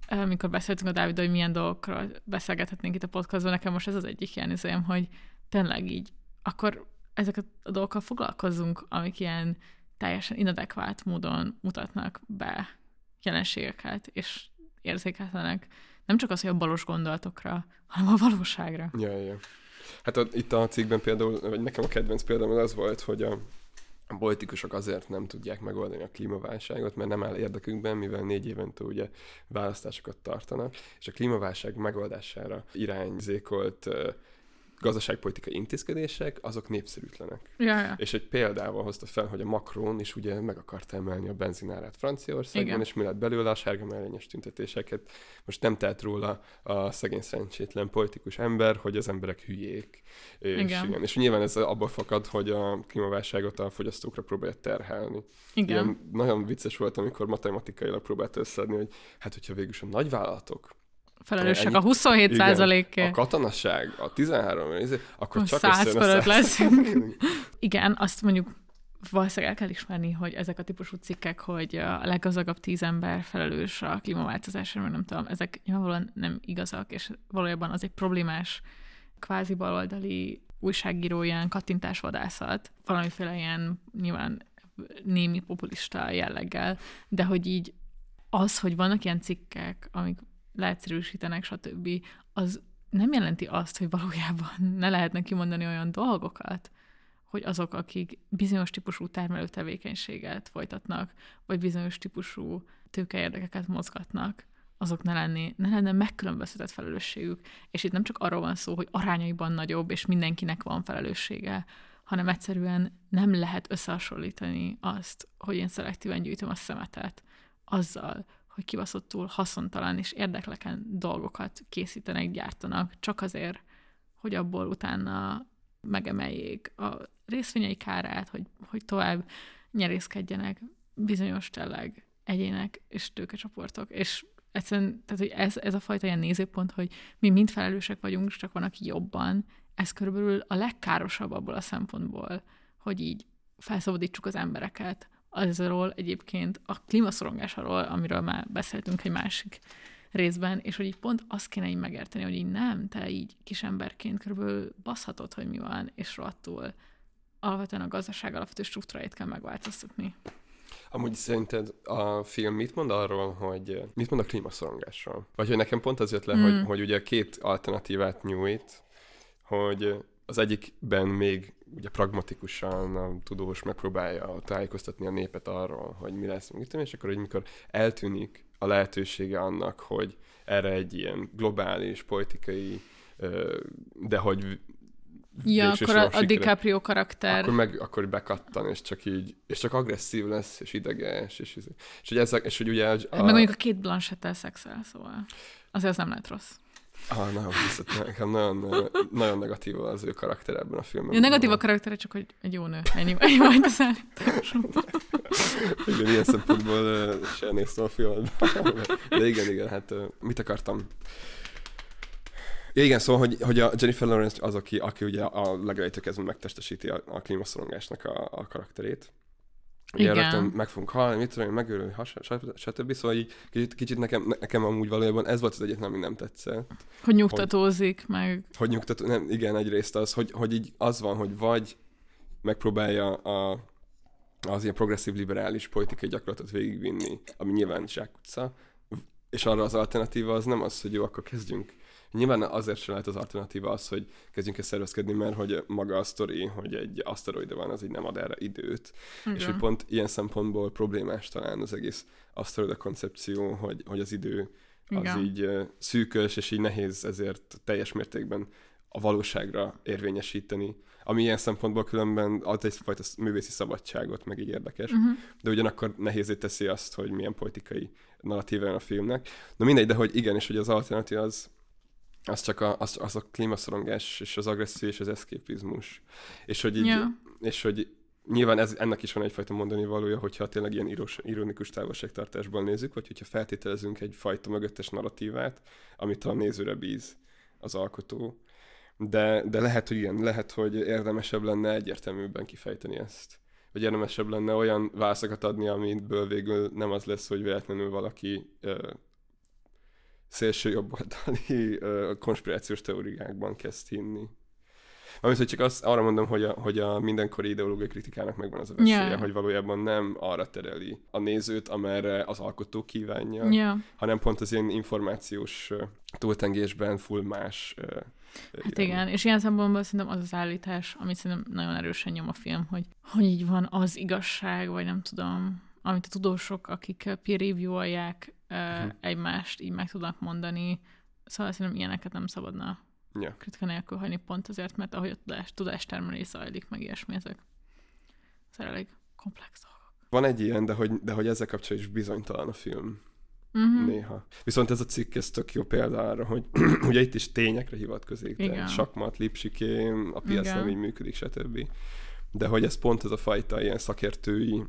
amikor beszéltünk a Dávid, hogy milyen dolgokról beszélgethetnénk itt a podcastban, nekem most ez az egyik ilyen izém, hogy tényleg így, akkor ezeket a dolgokkal foglalkozzunk, amik ilyen teljesen inadekvát módon mutatnak be jelenségeket, és érzéketlenek. Nem csak az, hogy a balos gondolatokra, hanem a valóságra. Ja, ja. Hát a, itt a cikkben például, vagy nekem a kedvenc példám az az volt, hogy a, a politikusok azért nem tudják megoldani a klímaválságot, mert nem áll érdekükben, mivel négy évente ugye választásokat tartanak, és a klímaválság megoldására irányzékolt gazdaságpolitikai intézkedések, azok népszerűtlenek. Ja, ja. És egy példával hozta fel, hogy a Macron is ugye meg akarta emelni a benzinárát Franciaországban, Igen. és mi lett belőle a sárga mellényes tüntetéseket. Most nem telt róla a szegény szerencsétlen politikus ember, hogy az emberek hülyék. És, Igen. igen. és nyilván ez abból fakad, hogy a klímaválságot a fogyasztókra próbálja terhelni. Igen. Ilyen nagyon vicces volt, amikor matematikailag próbált összeadni, hogy hát hogyha végül a nagyvállalatok Felelősek Ennyi- a 27 igen, százalék. a katonasság, a 13, izé, akkor csak 100 összejön a fölött 100. leszünk. Igen, azt mondjuk valószínűleg el kell ismerni, hogy ezek a típusú cikkek, hogy a leggazdagabb tíz ember felelős a klímaváltozásra, meg nem tudom, ezek nyilvánvalóan nem igazak, és valójában az egy problémás kvázi baloldali újságíró ilyen kattintásvadászat, valamiféle ilyen nyilván némi populista jelleggel, de hogy így az, hogy vannak ilyen cikkek, amik leegyszerűsítenek, stb., az nem jelenti azt, hogy valójában ne lehetne kimondani olyan dolgokat, hogy azok, akik bizonyos típusú termelő tevékenységet folytatnak, vagy bizonyos típusú tőkeérdekeket mozgatnak, azok ne, lenni, ne lenne megkülönböztetett felelősségük. És itt nem csak arról van szó, hogy arányaiban nagyobb, és mindenkinek van felelőssége, hanem egyszerűen nem lehet összehasonlítani azt, hogy én szelektíven gyűjtöm a szemetet, azzal, hogy kibaszottul haszontalan és érdekleken dolgokat készítenek, gyártanak, csak azért, hogy abból utána megemeljék a részvényei kárát, hogy, hogy tovább nyerészkedjenek bizonyos tényleg egyének és tőkecsoportok. És egyszerűen, tehát, hogy ez, ez a fajta ilyen nézőpont, hogy mi mind felelősek vagyunk, csak van, aki jobban, ez körülbelül a legkárosabb abból a szempontból, hogy így felszabadítsuk az embereket azról egyébként a klímaszorongásról, amiről már beszéltünk egy másik részben, és hogy így pont azt kéne így megérteni, hogy így nem, te így kisemberként körülbelül baszhatod, hogy mi van, és rohadtul alapvetően a gazdaság alapvető struktúráit kell megváltoztatni. Amúgy szerinted a film mit mond arról, hogy mit mond a klímaszorongásról? Vagy hogy nekem pont az jött le, mm. hogy, hogy ugye két alternatívát nyújt, hogy az egyikben még ugye pragmatikusan a tudós megpróbálja tájékoztatni a népet arról, hogy mi lesz, mit és akkor, hogy mikor eltűnik a lehetősége annak, hogy erre egy ilyen globális, politikai, de hogy Ja, akkor a, a DiCaprio karakter. Akkor meg akkor bekattan, és csak így, és csak agresszív lesz, és ideges, és, és, és hogy ezek, és hogy ugye... A, meg mondjuk a két Blanchett-tel szexel, szóval azért az nem lehet rossz. Ah, nagyon visszat, nekem nagyon, nagyon negatív az ő karakter ebben a filmben. Ja, negatív a karaktere, csak hogy egy jó nő. Ennyi, ennyi majd az Igen, ilyen szempontból uh, se néztem a filmet. De igen, igen, hát uh, mit akartam? Ja, igen, szóval, hogy, hogy a Jennifer Lawrence az, aki, aki ugye a legelejétől kezdve megtestesíti a, a klímaszorongásnak a, a karakterét. Ugye Igen. rögtön meg fogunk halni, mit tudom én, megölni, stb. Szóval így kicsit, kicsit nekem, nekem amúgy valójában ez volt az egyetlen, ami nem tetszett. Hogy nyugtatózik, hogy, meg... Hogy nyugtató, nem, igen, egyrészt az, hogy, hogy így az van, hogy vagy megpróbálja a, az ilyen progresszív liberális politikai gyakorlatot végigvinni, ami nyilván zsákutca, és arra az alternatíva az nem az, hogy jó, akkor kezdjünk Nyilván azért sem lehet az alternatíva az, hogy kezdjünk el szervezkedni, mert hogy maga a sztori, hogy egy aszteroida van, az így nem ad erre időt. Igen. És hogy pont ilyen szempontból problémás talán az egész aszteroida koncepció, hogy, hogy az idő az Igen. így szűkös, és így nehéz ezért teljes mértékben a valóságra érvényesíteni, ami ilyen szempontból különben ad egyfajta művészi szabadságot, meg így érdekes, uh-huh. de ugyanakkor nehézé teszi azt, hogy milyen politikai narratíva a filmnek. Na mindegy, de hogy igen, és hogy az alternatív az, az csak a, az, az a klímaszorongás, és az agresszió, és az eszképizmus. És hogy így, yeah. és hogy nyilván ez, ennek is van egyfajta mondani valója, hogyha tényleg ilyen írós, ironikus távolságtartásból nézzük, vagy hogyha feltételezünk egyfajta mögöttes narratívát, amit a nézőre bíz az alkotó. De, de lehet, hogy igen, lehet, hogy érdemesebb lenne egyértelműbben kifejteni ezt. Vagy érdemesebb lenne olyan válaszokat adni, amiből végül nem az lesz, hogy véletlenül valaki szélső jobboldali konspirációs teóriákban kezd hinni. Amit, hogy csak azt, arra mondom, hogy a, hogy a mindenkori ideológiai kritikának megvan az a veszélye, yeah. hogy valójában nem arra tereli a nézőt, amerre az alkotó kívánja, yeah. hanem pont az ilyen információs túltengésben full más Hát igen. igen, és ilyen szempontból szerintem az az állítás, amit szerintem nagyon erősen nyom a film, hogy, hogy így van az igazság, vagy nem tudom, amit a tudósok, akik peer review-olják uh-huh. egymást így meg tudnak mondani. Szóval szerintem ilyeneket nem szabadna yeah. kritika nélkül hagyni pont azért, mert ahogy a tudás, tudástermelés zajlik, meg ilyesmi, ezek ez elég komplex dolgok. Van egy ilyen, de hogy, de hogy ezzel kapcsolatban is bizonytalan a film. Uh-huh. Néha. Viszont ez a cikk, ez tök jó példa arra, hogy ugye itt is tényekre hivatkozik, de sakmat, lipsikém, a piac Igen. nem így működik, stb. De hogy ez pont ez a fajta ilyen szakértői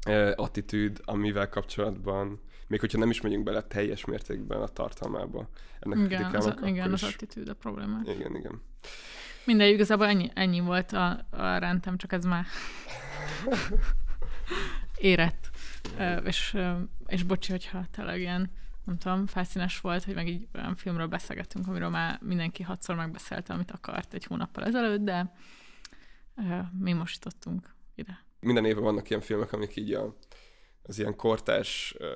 eh, attitűd, amivel kapcsolatban még hogyha nem is megyünk bele teljes mértékben a tartalmába ennek igen, a kritikának. Az, igen, is... az attitűd a probléma. Igen, igen. Mindegy, igazából ennyi, ennyi volt a, a rendem, csak ez már érett. és, és bocsi, hogyha tényleg ilyen nem tudom, felszínes volt, hogy meg így olyan filmről beszélgettünk, amiről már mindenki hatszor megbeszélte, amit akart egy hónappal ezelőtt, de ö, mi most jutottunk ide. Minden évben vannak ilyen filmek, amik így a, az ilyen kortárs ö,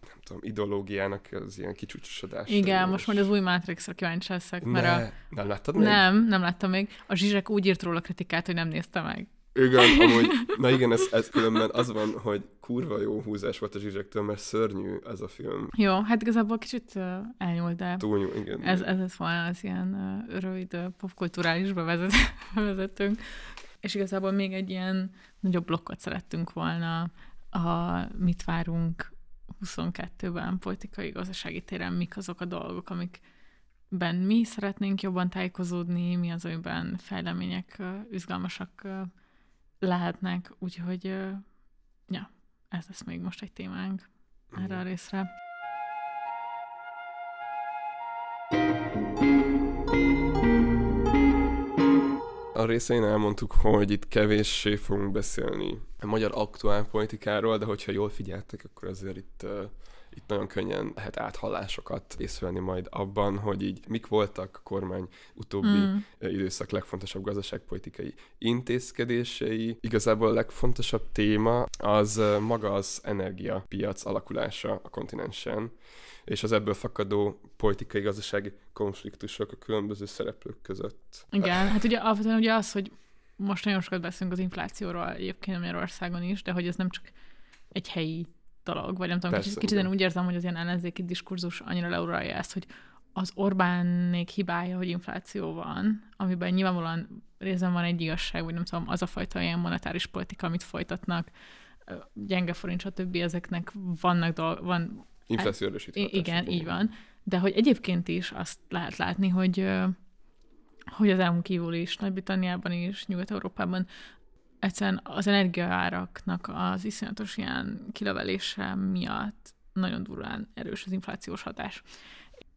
nem tudom, ideológiának az ilyen kicsúcsosodás. Igen, most majd az új Matrixra kíváncsi leszek, mert ne, a... nem láttad még? Nem, nem láttam még. A Zsizsek úgy írt róla kritikát, hogy nem nézte meg. Igen, amúgy, na igen, ez, ez különben az van, hogy kurva jó húzás volt a zsizsektől, mert szörnyű ez a film. Jó, hát igazából kicsit uh, elnyúlt, de Túl, igen. ez, ez lett volna az ilyen uh, rövid uh, popkulturális bevezet, bevezetőnk. És igazából még egy ilyen nagyobb blokkot szerettünk volna, a mit várunk 22-ben politikai gazdasági téren, mik azok a dolgok, amikben mi szeretnénk jobban tájékozódni, mi az, amiben fejlemények izgalmasak lehetnek, úgyhogy ja, ez lesz még most egy témánk erre a részre. A részein elmondtuk, hogy itt kevéssé fogunk beszélni a magyar aktuál politikáról, de hogyha jól figyeltek, akkor azért itt, itt nagyon könnyen lehet áthallásokat észrevenni majd abban, hogy így mik voltak a kormány utóbbi Mm. időszak legfontosabb gazdaságpolitikai intézkedései. Igazából a legfontosabb téma az maga az energiapiac alakulása a kontinensen, és az ebből fakadó politikai gazdasági konfliktusok a különböző szereplők között. Igen, hát ugye alapvetően ugye az, hogy most nagyon sokat beszélünk az inflációról egyébként Magyarországon is, de hogy ez nem csak egy helyi dolog, vagy nem tudom, Persze, kicsit, kicsit én úgy érzem, hogy az ilyen ellenzéki diskurzus annyira leuralja ezt, hogy az Orbánnék hibája, hogy infláció van, amiben nyilvánvalóan részben van egy igazság, vagy nem tudom, az a fajta ilyen monetáris politika, amit folytatnak, gyenge forint, stb. ezeknek vannak dolg, van Infláció erősítő hatása igen, így van. De hogy egyébként is azt lehet látni, hogy, hogy az EU-n kívül is, Nagy-Britanniában is, Nyugat-Európában egyszerűen az energiaáraknak az iszonyatos ilyen kilövelése miatt nagyon durván erős az inflációs hatás.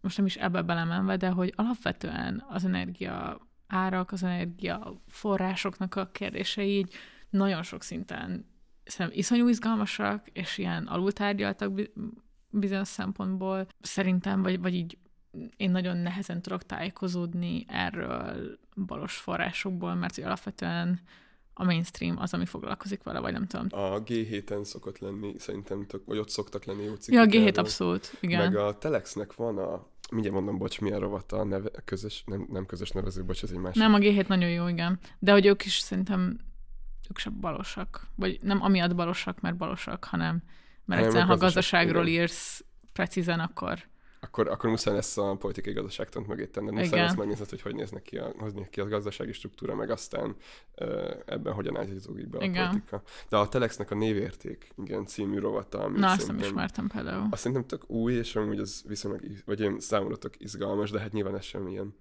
Most nem is ebbe belemenve, de hogy alapvetően az energia árak, az energia forrásoknak a kérdései így nagyon sok szinten szerintem iszonyú izgalmasak, és ilyen alultárgyaltak bi- bizonyos szempontból. Szerintem, vagy, vagy így én nagyon nehezen tudok tájékozódni erről balos forrásokból, mert alapvetően a mainstream az, ami foglalkozik vele, vagy nem tudom. A G7-en szokott lenni, szerintem, tök, vagy ott szoktak lenni jó Ja, cikkek a G7 erről. abszolút, igen. Meg a Telexnek van a, mindjárt mondom, bocs, milyen rovata a neve, közös, nem, nem közös nevező, bocs, ez egy másik. Nem, a G7 nagyon jó, igen. De hogy ők is szerintem ők sem balosak. Vagy nem amiatt balosak, mert balosak, hanem mert a egyszerűen, ha gazdaság- gazdaságról igen. írsz precízen, akkor Akkor, akkor muszáj lesz a politikai gazdaságtant mögé tenned, muszáj Igen. lesz megnézned, hogy hogy néznek ki a, hogy néz ki a gazdasági struktúra, meg aztán ebben hogyan ágyazódik be a Igen. politika. De a Telexnek a névérték, igen, című rovata, ami na, azt nem ismertem például. Azt szerintem tök új, és amúgy az viszonylag, vagy ilyen számomra tök izgalmas, de hát nyilván ez sem ilyen,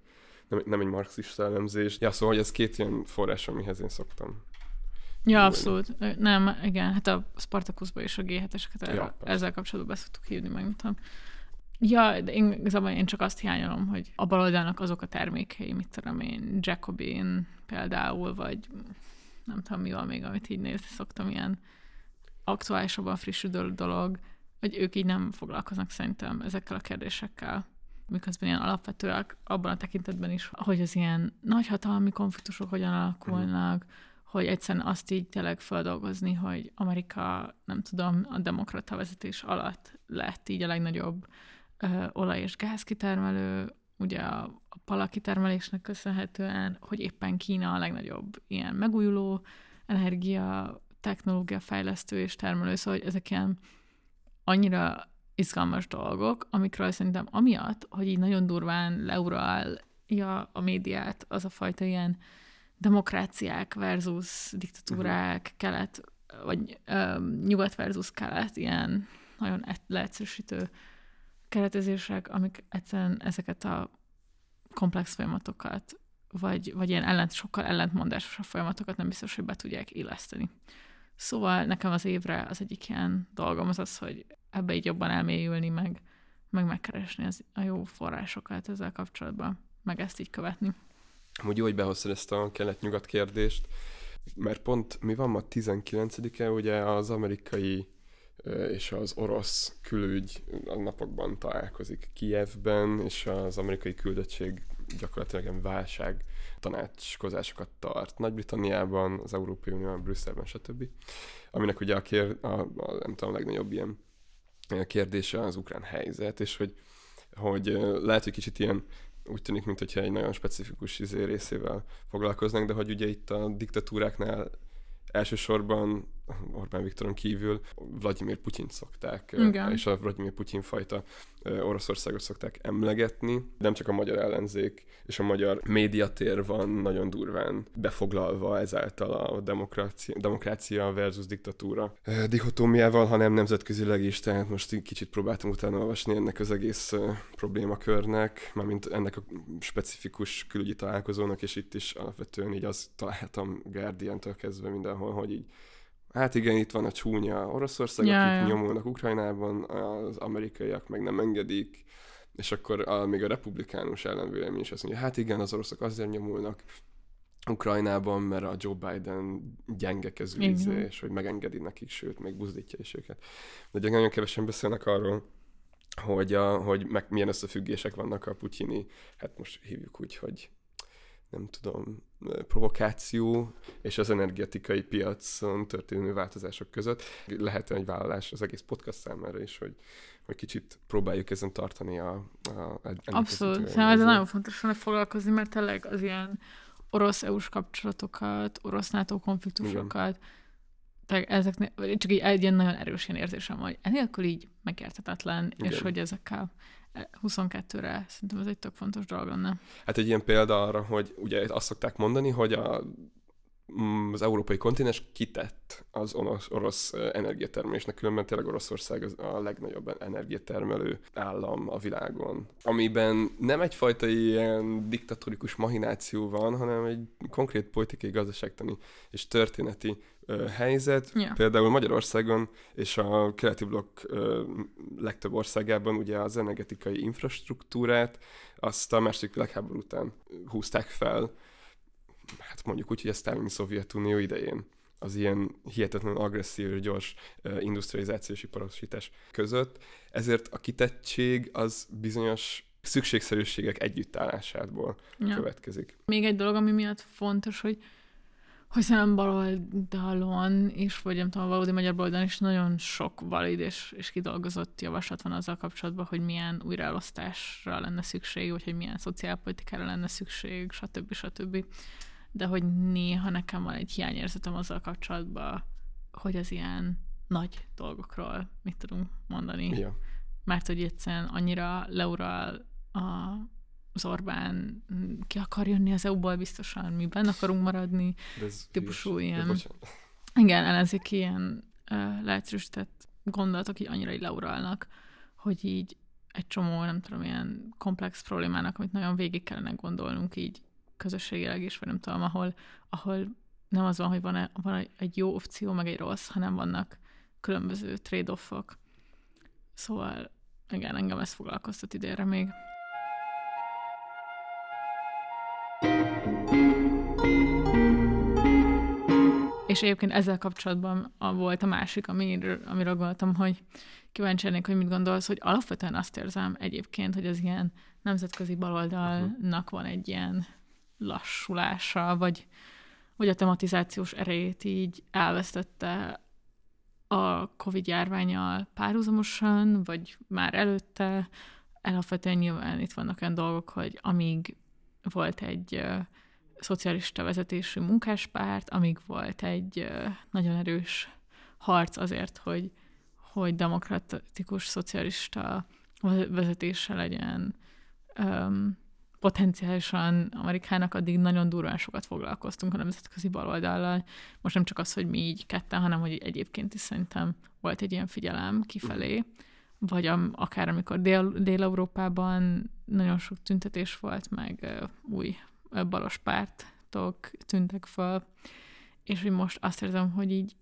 nem, nem egy marxista elemzés. Ja, szóval hogy ez két ilyen forrás, amihez én szoktam. Ja, abszolút. Nem, igen, hát a Spartacusban is a G7-eseket Ja, ezzel kapcsolatban be szoktuk hívni, meg nem tudom. Ja, de én, igazából én csak azt hiányolom, hogy a baloldalnak azok a termékei, mit tudom én, Jacobin például, vagy nem tudom mi van még, amit így nézni szoktam, ilyen aktuálisabban frissülő dolog, hogy ők így nem foglalkoznak szerintem ezekkel a kérdésekkel miközben ilyen alapvetőek abban a tekintetben is, hogy az ilyen nagyhatalmi konfliktusok hogyan alakulnak, hogy egyszerűen azt így tényleg feldolgozni, hogy Amerika, nem tudom, a demokrata vezetés alatt lett így a legnagyobb ö, olaj- és gázkitermelő, ugye a, a palakitermelésnek köszönhetően, hogy éppen Kína a legnagyobb ilyen megújuló energia, technológia fejlesztő és termelő, szóval hogy ezek ilyen annyira izgalmas dolgok, amikről szerintem amiatt, hogy így nagyon durván leuralja a médiát az a fajta ilyen demokráciák versus diktatúrák, uh-huh. kelet, vagy ö, nyugat versus kelet, ilyen nagyon leegyszerűsítő keretezések, amik egyszerűen ezeket a komplex folyamatokat, vagy, vagy ilyen ellent, sokkal ellentmondásosabb folyamatokat nem biztos, hogy be tudják illeszteni. Szóval nekem az évre az egyik ilyen dolgom az az, hogy ebbe így jobban elmélyülni, meg, meg megkeresni az, a jó forrásokat ezzel kapcsolatban, meg ezt így követni. Amúgy jó, hogy behoztad ezt a kelet-nyugat kérdést, mert pont mi van ma 19-e, ugye az amerikai és az orosz külügy a napokban találkozik Kijevben, és az amerikai küldöttség gyakorlatilag ilyen válság tanácskozásokat tart Nagy-Britanniában, az Európai Unióban, Brüsszelben, stb. Aminek ugye a, kér, a, a, nem tudom, a legnagyobb ilyen kérdése az ukrán helyzet, és hogy, hogy lehet, hogy kicsit ilyen úgy tűnik, mintha egy nagyon specifikus izé részével foglalkoznak, de hogy ugye itt a diktatúráknál elsősorban Orbán Viktoron kívül Vladimir Putyint szokták, Igen. és a Vladimir Putyin fajta Oroszországot szokták emlegetni. Nem csak a magyar ellenzék és a magyar médiatér van nagyon durván befoglalva ezáltal a demokrácia, demokrácia versus diktatúra dihotómiával, hanem nemzetközileg is, tehát most kicsit próbáltam utána olvasni ennek az egész problémakörnek, mármint ennek a specifikus külügyi találkozónak, és itt is alapvetően így azt találtam Guardian-től kezdve mindenhol, hogy így Hát igen, itt van a csúnya Oroszország, Ja, akik ja. nyomulnak Ukrajnában, az amerikaiak meg nem engedik, és akkor a, még a republikánus ellenvélemény is azt mondja, hát igen, az oroszok azért nyomulnak Ukrajnában, mert a Joe Biden gyenge kezű és hogy megengedi nekik, sőt, még buzdítja is őket. De ugye nagyon kevesen beszélnek arról, hogy, a, hogy meg milyen összefüggések vannak a putyini, hát most hívjuk úgy, hogy nem tudom, provokáció és az energetikai piacon történő változások között. Lehet egy vállalás az egész podcast számára is, hogy, hogy kicsit próbáljuk ezen tartani a... a Abszolút. Szerintem ez izé- nagyon fontos vele foglalkozni, mert tényleg az ilyen orosz-EU-s kapcsolatokat, orosz-NATO konfliktusokat, tehát ezeknél, csak így egy ilyen nagyon erős ilyen érzésem, hogy enélkül így megértetetlen, és hogy ezekkel 22-re szerintem ez egy tök fontos dolog lenne. Hát egy ilyen példa arra, hogy ugye azt szokták mondani, hogy a, az európai kontinens kitett az orosz, energiatermelésnek, különben tényleg Oroszország az a legnagyobb energiatermelő állam a világon. Amiben nem egyfajta ilyen diktatórikus mahináció van, hanem egy konkrét politikai, gazdaságtani és történeti ö, helyzet. Ja. Például Magyarországon és a keleti blokk ö, legtöbb országában ugye az energetikai infrastruktúrát azt a második világháború után húzták fel, hát mondjuk úgy, hogy a Sztálini Szovjetunió idején az ilyen hihetetlen agresszív gyors industrializációs iparosítás között. Ezért a kitettség az bizonyos szükségszerűségek együttállásából Ja. következik. Még egy dolog, ami miatt fontos, hogy hogy szerintem baloldalon is, vagy nem tudom, valódi magyar baloldalon is nagyon sok valid és, és kidolgozott javaslat van azzal kapcsolatban, hogy milyen újraelosztásra lenne szükség, vagy hogy milyen szociálpolitikára lenne szükség, stb. stb. De hogy néha nekem van egy hiányérzetem azzal kapcsolatban, hogy az ilyen nagy dolgokról mit tudunk mondani Ja. mert hogy egyszerűen annyira leural a, az Orbán ki akar jönni az EU-ból biztosan, mi benne akarunk maradni. De ez Típusú hülyeség. ilyen- bocsánat. Igen, ellenzéki ilyen uh, leegyszerűsített gondolatok így annyira így leuralnak, hogy így egy csomó, nem tudom, ilyen komplex problémának, amit nagyon végig kellene gondolnunk így közösségileg is, vagy nem tudom, ahol, ahol nem az van, hogy van, van egy- jó opció, meg egy rossz, hanem vannak különböző trade-offok. Szóval igen, engem ez foglalkoztat idénre még. És egyébként ezzel kapcsolatban a, volt a másik, amiről, amiről gondoltam, hogy kíváncsi lennék, hogy mit gondolsz, hogy alapvetően azt érzem egyébként, hogy az ilyen nemzetközi baloldalnak van egy ilyen lassulása, vagy, vagy a tematizációs erejét így elvesztette a Covid járványal párhuzamosan, vagy már előtte. Alapvetően nyilván itt vannak olyan dolgok, hogy amíg volt egy szocialista vezetésű munkáspárt, amíg volt egy nagyon erős harc azért, hogy, hogy demokratikus szocialista vezetése legyen potenciálisan Amerikának addig nagyon durván sokat foglalkoztunk a nemzetközi baloldallal. Most nem csak az, hogy mi így ketten, hanem hogy egyébként is szerintem volt egy ilyen figyelem kifelé, vagy am, akár amikor Dél- Dél-Európában nagyon sok tüntetés volt, meg ö, új ö, balos pártok tűntek fel, és hogy most azt érzem, hogy így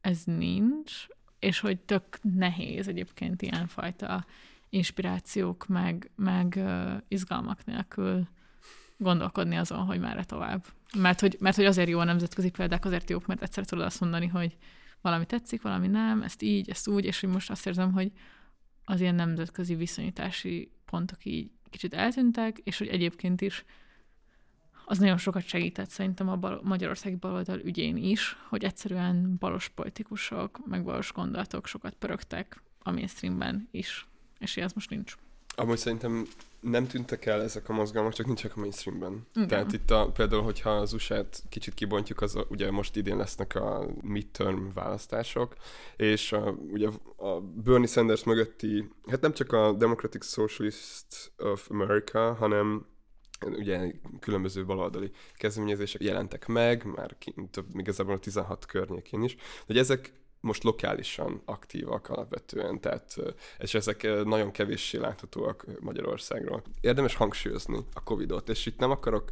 ez nincs, és hogy tök nehéz egyébként ilyenfajta inspirációk, meg, meg izgalmak nélkül gondolkodni azon, hogy merre tovább. Mert hogy, mert hogy azért jó a nemzetközi példák, azért jók, mert egyszer tudod azt mondani, hogy valami tetszik, valami nem, ezt így, ezt úgy, és hogy most azt érzem, hogy az ilyen nemzetközi viszonyítási pontok így kicsit eltűntek, és hogy egyébként is az nagyon sokat segített szerintem a bal- magyarországi baloldal ügyén is, hogy egyszerűen balos politikusok, meg balos gondolatok sokat pörögtek a mainstreamben is, és ez most nincs. Amúgy szerintem nem tűntek el ezek a mozgalmak, csak nincsenek a mainstreamben. Igen. Tehát itt a, például, hogyha az USA-t kicsit kibontjuk, az a, ugye most idén lesznek a midterm választások, és a, ugye a Bernie Sanders mögötti, hát nem csak a Democratic Socialist of America, hanem ugye különböző baloldali kezdeményezések jelentek meg, már kint, több, igazából a 16 környékén is, hogy ezek most lokálisan aktívak alapvetően, tehát, és ezek nagyon kevéssé láthatóak Magyarországról. Érdemes hangsúlyozni a Covid-ot, és itt nem akarok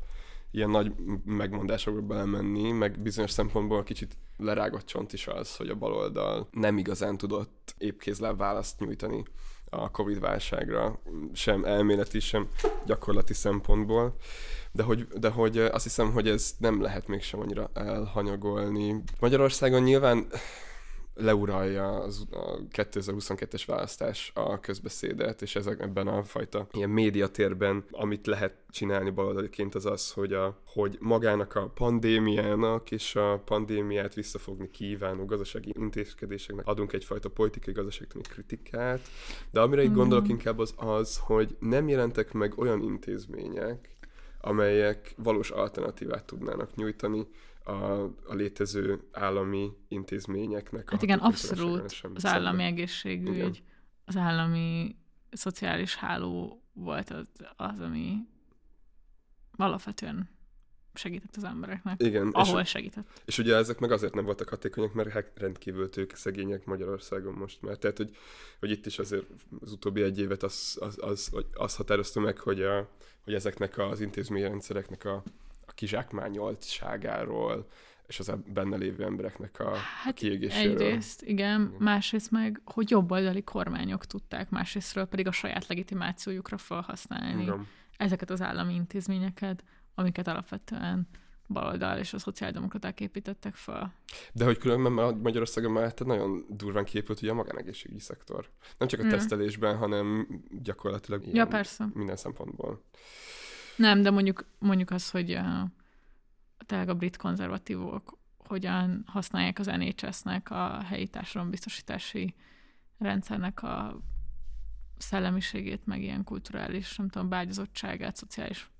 ilyen nagy megmondásokba belemenni, meg bizonyos szempontból kicsit lerágott csont is az, hogy a baloldal nem igazán tudott épkézláb választ nyújtani a Covid válságra, sem elméleti, sem gyakorlati szempontból, de hogy, de hogy azt hiszem, hogy ez nem lehet mégsem annyira elhanyagolni. Magyarországon nyilván leuralja az, a 2022-es választás a közbeszédet, és ezek, ebben a fajta ilyen médiatérben, amit lehet csinálni baloldaliként, az az, hogy, a, hogy magának a pandémiának és a pandémiát visszafogni kívánó gazdasági intézkedéseknek adunk egyfajta politikai gazdaságtani kritikát, de amire itt gondolok inkább az az, hogy nem jelentek meg olyan intézmények, amelyek valós alternatívát tudnának nyújtani a, a létező állami intézményeknek. Hát a igen, abszolút az szemben. állami egészségügy, Igen. az állami szociális háló volt az, az ami alapvetően segített az embereknek. Igen, Ahol és, segített. és ugye ezek meg azért nem voltak hatékonyak, mert hát rendkívül tők szegények Magyarországon most már. Tehát, hogy, hogy itt is azért az utóbbi egy évet az, az, az, az, az határozta meg, hogy, a, hogy ezeknek az intézményrendszereknek a kizsákmányoltságáról, és az benne lévő embereknek a Hát kiégéséről. egyrészt, igen, másrészt meg, hogy jobboldali kormányok tudták, másrésztről pedig a saját legitimációjukra felhasználni Igen. ezeket az állami intézményeket, amiket alapvetően baloldal és a szociáldemokraták építettek fel. De hogy különben Ma- Magyarországon mellette nagyon durván képült ugye a magánegészségügyi szektor. Nem csak a Mm. tesztelésben, hanem gyakorlatilag Ja, persze. minden szempontból. Nem, de mondjuk, mondjuk az, hogy uh, tényleg a brit konzervatívok hogyan használják az NHS-nek, a helyi társadalombiztosítási rendszernek a szellemiségét, meg ilyen kulturális, nem tudom, bágyazottságát, szociális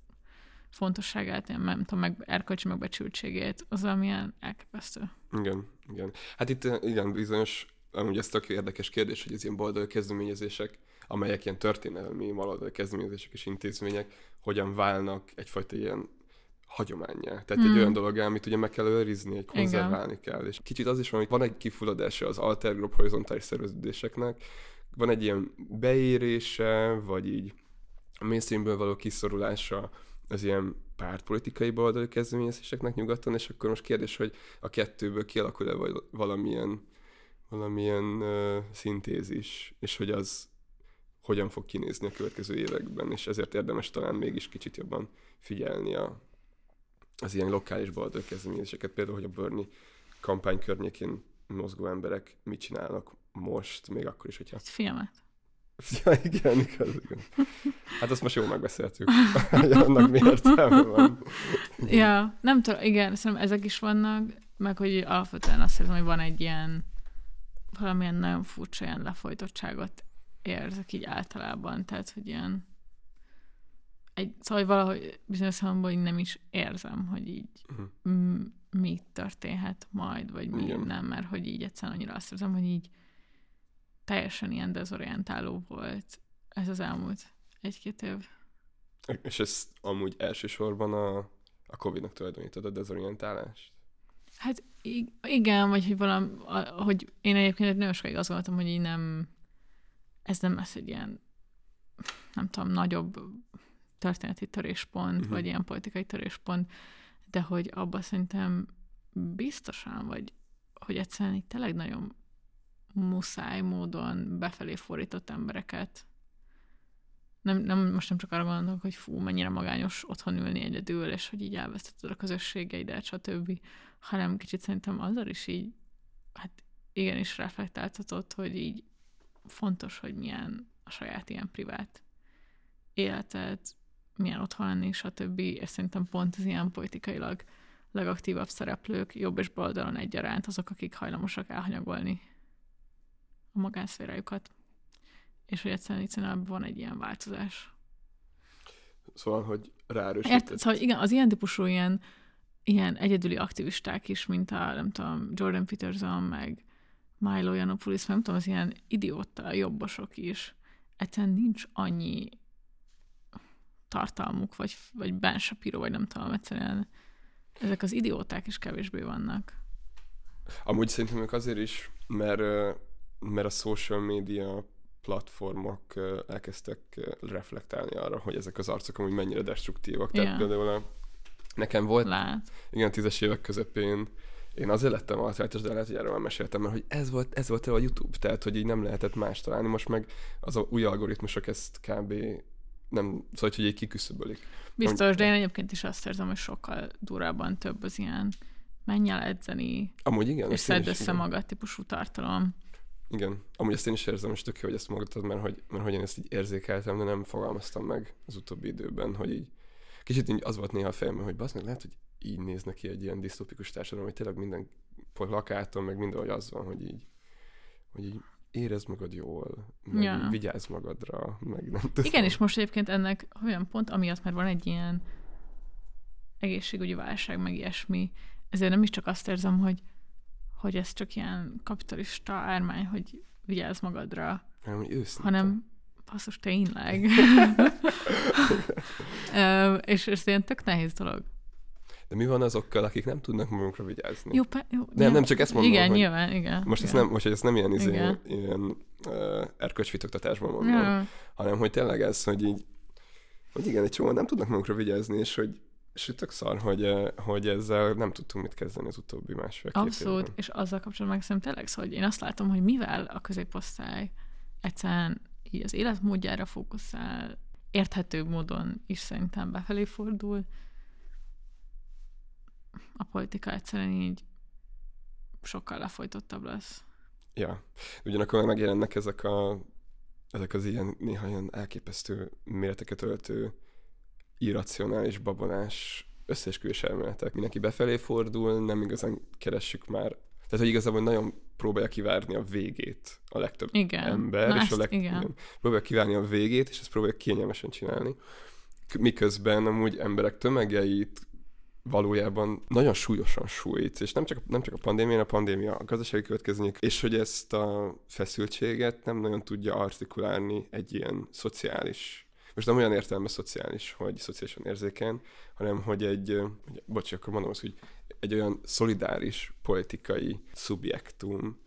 fontosságát, ilyen, nem tudom, meg erkölcsi megbecsültségét, az amilyen elképesztő. Igen, igen. Hát itt igen, bizonyos, amúgy ez tök érdekes kérdés, hogy az ilyen baloldali kezdeményezések, amelyek ilyen történelmi baloldali kezdeményezések és intézmények, hogyan válnak egyfajta ilyen hagyományá. Tehát Hmm. egy olyan dolog, amit ugye meg kell őrizni, egy konzerválni kell. És kicsit az is van, hogy van egy kifulladása az alter group horizontális szerveződéseknek, van egy ilyen beérése, vagy így a mainstreamből való kiszorulása az ilyen pártpolitikai baloldali kezdeményezéseknek nyugaton, és akkor most kérdés, hogy a kettőből kialakul-e val- valamilyen, valamilyen uh, szintézis, és hogy az hogyan fog kinézni a következő években, és ezért érdemes talán mégis kicsit jobban figyelni a, az ilyen lokális baloldali kezdeményezéseket, például, hogy a Bernie kampány környékén mozgó emberek mit csinálnak most, még akkor is, hogyha... Egy filmet. Ja, igen, igaz, igen. Hát azt most jól megbeszéltük, hogy annak mi értelme van. Ja, nem tudom, igen, szerintem ezek is vannak, meg hogy alapvetően azt érzem, hogy van egy ilyen valamilyen nagyon furcsa ilyen lefolytottságot érzek így általában, tehát, hogy ilyen egy, szóval hogy valahogy bizonyos szempontból így nem is érzem, hogy így Mhm. m- mi történhet majd, vagy mi Igen. nem, mert hogy így egyszerűen annyira azt érzem, hogy így teljesen ilyen dezorientáló volt ez az elmúlt egy-két év. És ezt amúgy elsősorban a, a Covid-nak tulajdonítod a dezorientálást? Hát igen, vagy hogy valami, hogy én egyébként nagyon sokáig azt gondoltam, hogy így nem, ez nem lesz egy ilyen, nem tudom, nagyobb történeti töréspont, uh-huh. vagy ilyen politikai töréspont, de hogy abban szerintem biztosan, vagy hogy egyszerűen itt tényleg nagyon muszáj módon befelé fordított embereket nem, nem, most nem csak arra gondolok, hogy fú, mennyire magányos otthon ülni egyedül, és hogy így elvesztetted a közösségeidet, stb., hanem kicsit szerintem azzal is így, hát igenis reflektáltatott, hogy így fontos, hogy milyen a saját ilyen privát életet, milyen otthon lenni, stb. És szerintem pont az ilyen politikailag legaktívabb szereplők, jobb és bal oldalon egyaránt, azok, akik hajlamosak elhanyagolni a magánszférájukat. És hogy egyszerűen, van egy ilyen változás. Szóval, hogy ráerősített. Szóval igen, az ilyen típusú ilyen, ilyen egyedüli aktivisták is, mint a, nem tudom, Jordan Peterson, meg Milo Yiannopoulos, nem tudom, az ilyen idióta jobbosok is. Egyszerűen nincs annyi tartalmuk, vagy, vagy Ben Shapiro, vagy nem tudom, egyszerűen ezek az idióták is kevésbé vannak. Amúgy szerintem ők azért is, mert, mert a social media platformok elkezdtek reflektálni arra, hogy ezek az arcok amúgy mennyire destruktívak. Tehát Ja. például a, nekem volt, Lát. igen, a tízes évek közepén én azért lettem altrátos, de lehet, hogy erről már meséltem, mert hogy ez volt, ez volt a YouTube, tehát hogy így nem lehetett más találni, most meg az a új algoritmusok ezt kb. nem, szóval hogy így kiküszöbölik. Biztos, de én egyébként is azt érzem, hogy sokkal durvábban több az ilyen menj el edzeni, Amúgy igen. és szedd össze igen. magad típusú tartalom. Igen, amúgy ezt én is érzem, és tök jó, hogy ezt mondtad, mert hogy, mert hogy én ezt így érzékeltem, de nem fogalmaztam meg az utóbbi időben, hogy így kicsit így az volt néha a fejemben, hogy basz meg, lehet, hogy így néznek ki egy ilyen disztópikus társadalom, hogy tényleg minden plakáton, meg mindenhogy az van, hogy így, hogy így érezd magad jól, meg Ja. vigyázz magadra, meg nem tudom. Igen, és most egyébként ennek olyan pont, amiatt, mert van egy ilyen egészségügyi válság, meg ilyesmi, ezért nem is csak azt érzem, hogy, hogy ez csak ilyen kapitalista ármány, hogy vigyázz magadra, hanem, hogy őszinte. hanem basszus, tényleg. És ez ilyen tök nehéz dolog. De mi van azokkal, akik nem tudnak magunkra vigyázni? Jó, pe, jó, Nem, nem, csak ezt mondom, Igen, hogy nyilván, igen. Most ezt igen. nem, most, hogy ezt nem ilyen, izé, Igen. ilyen uh, erkölcsfitoktatásban mondom, Ja. hanem hogy tényleg ez, hogy így, hogy igen, egy csomó nem tudnak magukra vigyázni, és hogy, és tök szar, hogy, hogy ezzel nem tudtunk mit kezdeni az utóbbi másfél-két Abszolút, évben. és azzal kapcsolatban meg szerintem tényleg szó, hogy én azt látom, hogy mivel a középosztály egyszerűen így az életmódjára fókuszál, érthető módon is szerintem befelé fordul, a politika egyszerűen így sokkal lefolytottabb lesz. Ja. Ugyanakkor meg megjelennek ezek a ezek az ilyen néha ilyen elképesztő méreteket öltő irracionális, babonás összeesküvés elméletek. Mindenki befelé fordul, nem igazán keressük már. Tehát, hogy igazából nagyon próbálja kivárni a végét a legtöbb Igen. ember, Na és ezt- a leg... igen. igen. próbálja kivárni a végét, és ezt próbálja kényelmesen csinálni. Miközben amúgy emberek tömegeit valójában nagyon súlyosan sújt, és nem csak, nem csak a pandémia, a pandémia a gazdasági következmények, és hogy ezt a feszültséget nem nagyon tudja artikulálni egy ilyen szociális, most nem olyan értelemben szociális, hogy szociálisan érzékeny, hanem hogy egy, bocs, akkor mondom azt, hogy egy olyan szolidáris politikai szubjektum,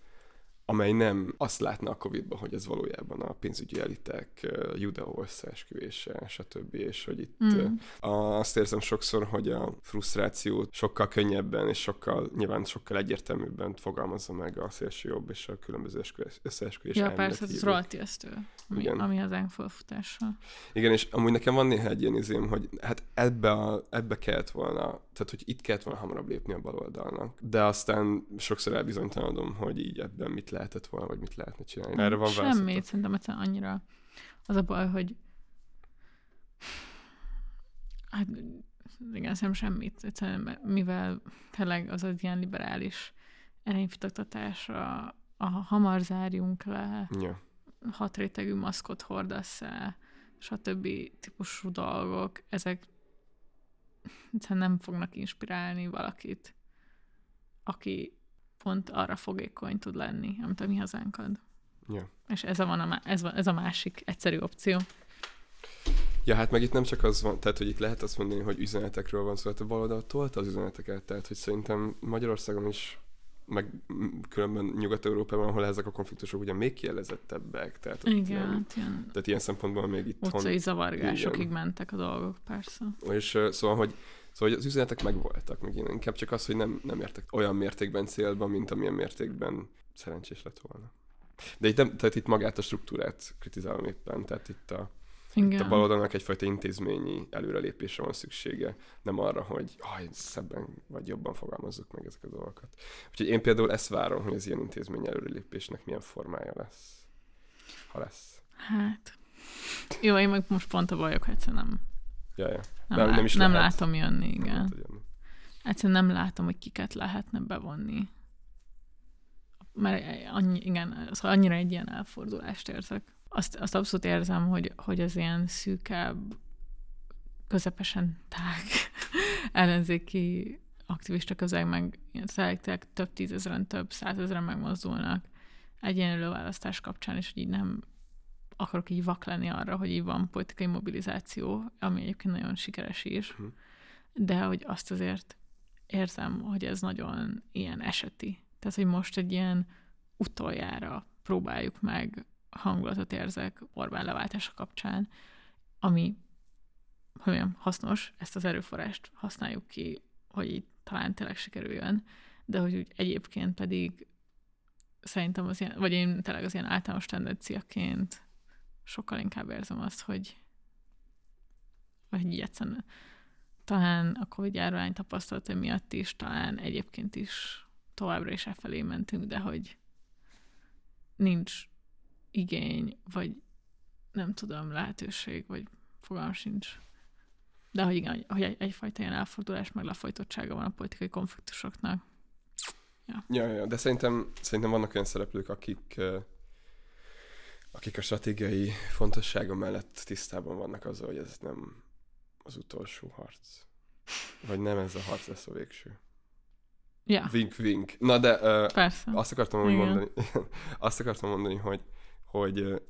amely nem azt látna a Covid-ban, hogy ez valójában a pénzügyi elitek Judeó összeesküvése, stb. És hogy itt Mm. azt érzem sokszor, hogy a frusztrációt sokkal könnyebben és sokkal, nyilván sokkal egyértelműbben fogalmazza meg a szélső jobb és a különböző eskü- összeesküvés Ja, persze, ez hívők. rohadt ijesztő, ami, Igen. ami az felfutással. Igen, és amúgy nekem van néha egy ilyen izém, hogy hát ebbe, a, ebbe kellett volna, tehát hogy itt kellett volna hamarabb lépni a baloldalnak. De aztán sokszor elbizonytalanodom, hogy így ebben mit lehetett volna, vagy mit lehetne csinálni. Erre van Semmit, válaszatok? szerintem egyszerűen annyira az a baj, hogy hát igen, szerintem semmit. Egyszerűen, mivel tényleg az az ilyen liberális erényfitoktatásra a hamar zárjunk le, Ja. hat rétegű maszkot hordasz el, stb. típusú dolgok, ezek egyszerűen nem fognak inspirálni valakit, aki pont arra fogékony tud lenni, amit a mi hazánk ad. Ja. És ez a, van a, ez, van, ez a másik egyszerű opció. ja, hát meg itt nem csak az van, tehát hogy itt lehet azt mondani, hogy üzenetekről van szó, hát a baloldal tolta az üzeneteket, tehát hogy szerintem Magyarországon is meg különben Nyugat-Európában, ahol ezek a konfliktusok ugye még kielezettebbek, tehát Igen, ilyen, hát ilyen tehát ilyen szempontból még itthon utcai zavargásokig igen. mentek a dolgok, persze. És szóval, hogy Szóval hogy az üzenetek megvoltak, meg én inkább csak az, hogy nem, nem értek olyan mértékben célba, mint amilyen mértékben szerencsés lett volna. De itt, nem, tehát itt magát a struktúrát kritizálom éppen, tehát itt a, Itt Igen. a baloldalnak egyfajta intézményi előrelépésre van szüksége, nem arra, hogy aj, szebben vagy jobban fogalmazzuk meg ezek a dolgokat. Úgyhogy én például ezt várom, hogy az ilyen intézmény előrelépésnek milyen formája lesz. Ha lesz. Hát. Jó, én meg most pont a bajok, egyszerűen nem, Ja, ja. nem, Nem- lát, nem is nem lehet. látom jönni, Nem igen. hogy jönni. Egyszerűen nem látom, hogy kiket lehetne bevonni. Mert annyi, igen, szóval annyira egy ilyen elfordulást érzek. Azt, azt abszolút érzem, hogy, hogy az ilyen szűkebb, közepesen tág ellenzéki aktivista közeg meg szelektek több tízezeren, több százezeren megmozdulnak egy ilyen előválasztás kapcsán, és hogy így nem akarok így vak lenni arra, hogy így van politikai mobilizáció, ami egyébként nagyon sikeres is, Mhm. de hogy azt azért érzem, hogy ez nagyon ilyen eseti. Tehát, hogy most egy ilyen utoljára próbáljuk meg hangulatot érzek Orbán leváltása kapcsán, ami hogy mondjam, hasznos, ezt az erőforrást használjuk ki, hogy így talán tényleg sikerüljön, de hogy úgy egyébként pedig szerintem az ilyen, vagy én tényleg az ilyen általános tendenciaként sokkal inkább érzem azt, hogy vagy így egyszerűen talán a Covid járvány tapasztalata miatt is, talán egyébként is továbbra is e felé mentünk, de hogy nincs igény, vagy nem tudom, lehetőség, vagy fogalmam sincs. De hogy igen, hogy egy, egyfajta ilyen elfordulás, meg lefolytottsága van a politikai konfliktusoknak. Ja, ja, de szerintem, szerintem vannak olyan szereplők, akik, akik a stratégiai fontossága mellett tisztában vannak azzal, hogy ez nem az utolsó harc. Vagy nem ez a harc lesz a végső. Ja, Vink, vink. Na de uh, persze. azt akartam mondani, azt akartam mondani, hogy, hogy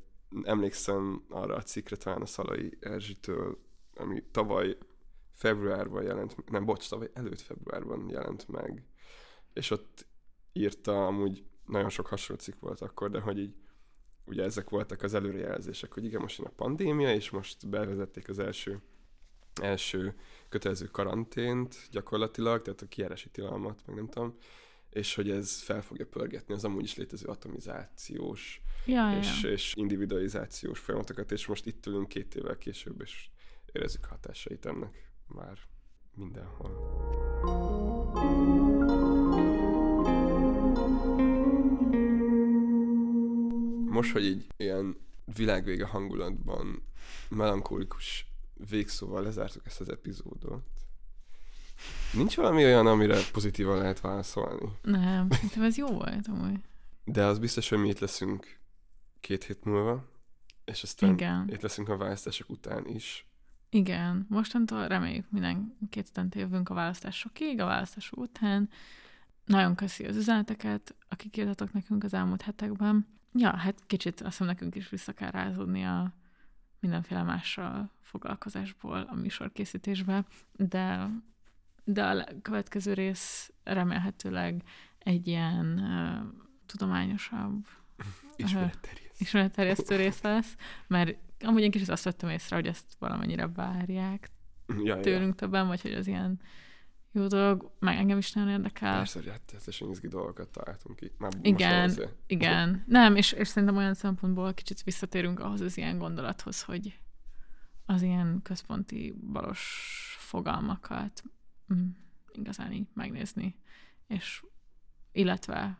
emlékszem arra a cikkre talán a Szalai Erzsitől, ami tavaly februárban jelent, nem, bocs, tavaly előtt februárban jelent meg, és ott írta, amúgy nagyon sok hasonló cikk volt akkor, de hogy így ugye ezek voltak az előrejelzések, hogy igen, most jön a pandémia, és most bevezették az első első kötelező karantént gyakorlatilag, tehát a kijárási tilalmat, meg nem tudom, és hogy ez fel fogja pörgetni az amúgy is létező atomizációs Ja, és, ja. és individualizációs folyamatokat, és most itt ülünk két évvel később, és érezzük a hatásait ennek már mindenhol. Most, hogy így ilyen világvége hangulatban melankolikus végszóval lezártuk ezt az epizódot, nincs valami olyan, amire pozitívan lehet válaszolni? Nem, szerintem ez jó volt amúgy. De az biztos, hogy mi itt leszünk két hét múlva, és aztán Igen. itt leszünk a választások után is. Igen, mostantól reméljük minden két jövünk a választásokig, a választások után. Nagyon köszi az üzeneteket, akik írtatok nekünk az elmúlt hetekben. Ja, hát kicsit azt hiszem nekünk is vissza kell rázódni a mindenféle mással foglalkozásból a műsorkészítésbe, de, de a következő rész remélhetőleg egy ilyen uh, tudományosabb Ismeretterjesztő. ismeretterjesztő rész lesz, mert amúgy én kicsit azt vettem észre, hogy ezt valamennyire várják Ja, ja. tőlünk többen, vagy hogy az ilyen jó dolog, meg engem is nagyon érdekel. Persze, hogy rettenetesen izgi dolgokat találtunk ki. Már Igen, igen. Nem, és, és szerintem olyan szempontból kicsit visszatérünk ahhoz az ilyen gondolathoz, hogy az ilyen központi balos fogalmakat igazán így megnézni, és illetve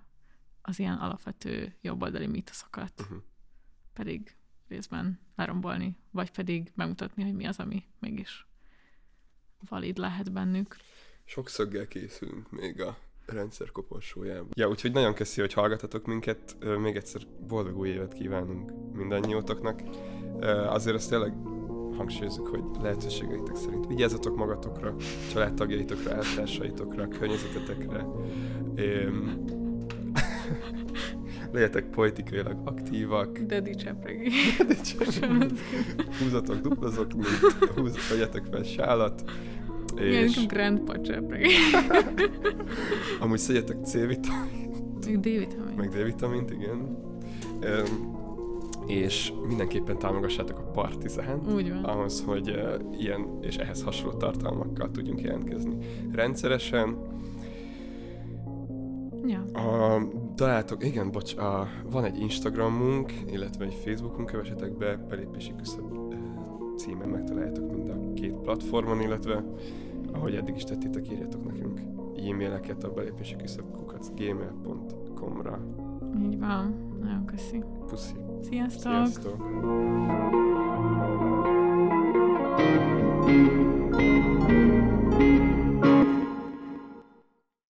az ilyen alapvető jobboldali mítoszokat Uh-huh. pedig részben lerombolni, vagy pedig megmutatni, hogy mi az, ami mégis valid lehet bennük. Sok szöggel készülünk még a rendszer koporsójában. Ja, úgyhogy nagyon köszi, hogy hallgatatok minket. Még egyszer boldog új évet kívánunk mindannyiótoknak. Azért azt tényleg hangsúlyozzuk, hogy lehetőségeitek szerint vigyázzatok magatokra, családtagjaitokra, eltársaitokra, környezetetekre. Ém, legyetek politikailag aktívak, De dicsepregi. húzatok duplazok, húz, vegyetek fel sálat, Igen, és grandpa csepregi. amúgy szedjetek C-vitamint, Még D-vitamin. meg D-vitamint, igen. Üm, és mindenképpen támogassátok a Partizánt, Úgy van. ahhoz, hogy uh, ilyen és ehhez hasonló tartalmakkal tudjunk jelentkezni rendszeresen. Ja. A, találtok, igen, bocs, a, van egy Instagramunk, illetve egy Facebookunk, kövessetek be, belépési küszöb címen megtaláljátok mind a két platformon, illetve ahogy eddig is tettétek, írjatok nekünk e-maileket a belépési küszöbkukac gmail.com-ra. Így van. Nagyon köszi. Puszi. Sziasztok. Sziasztok.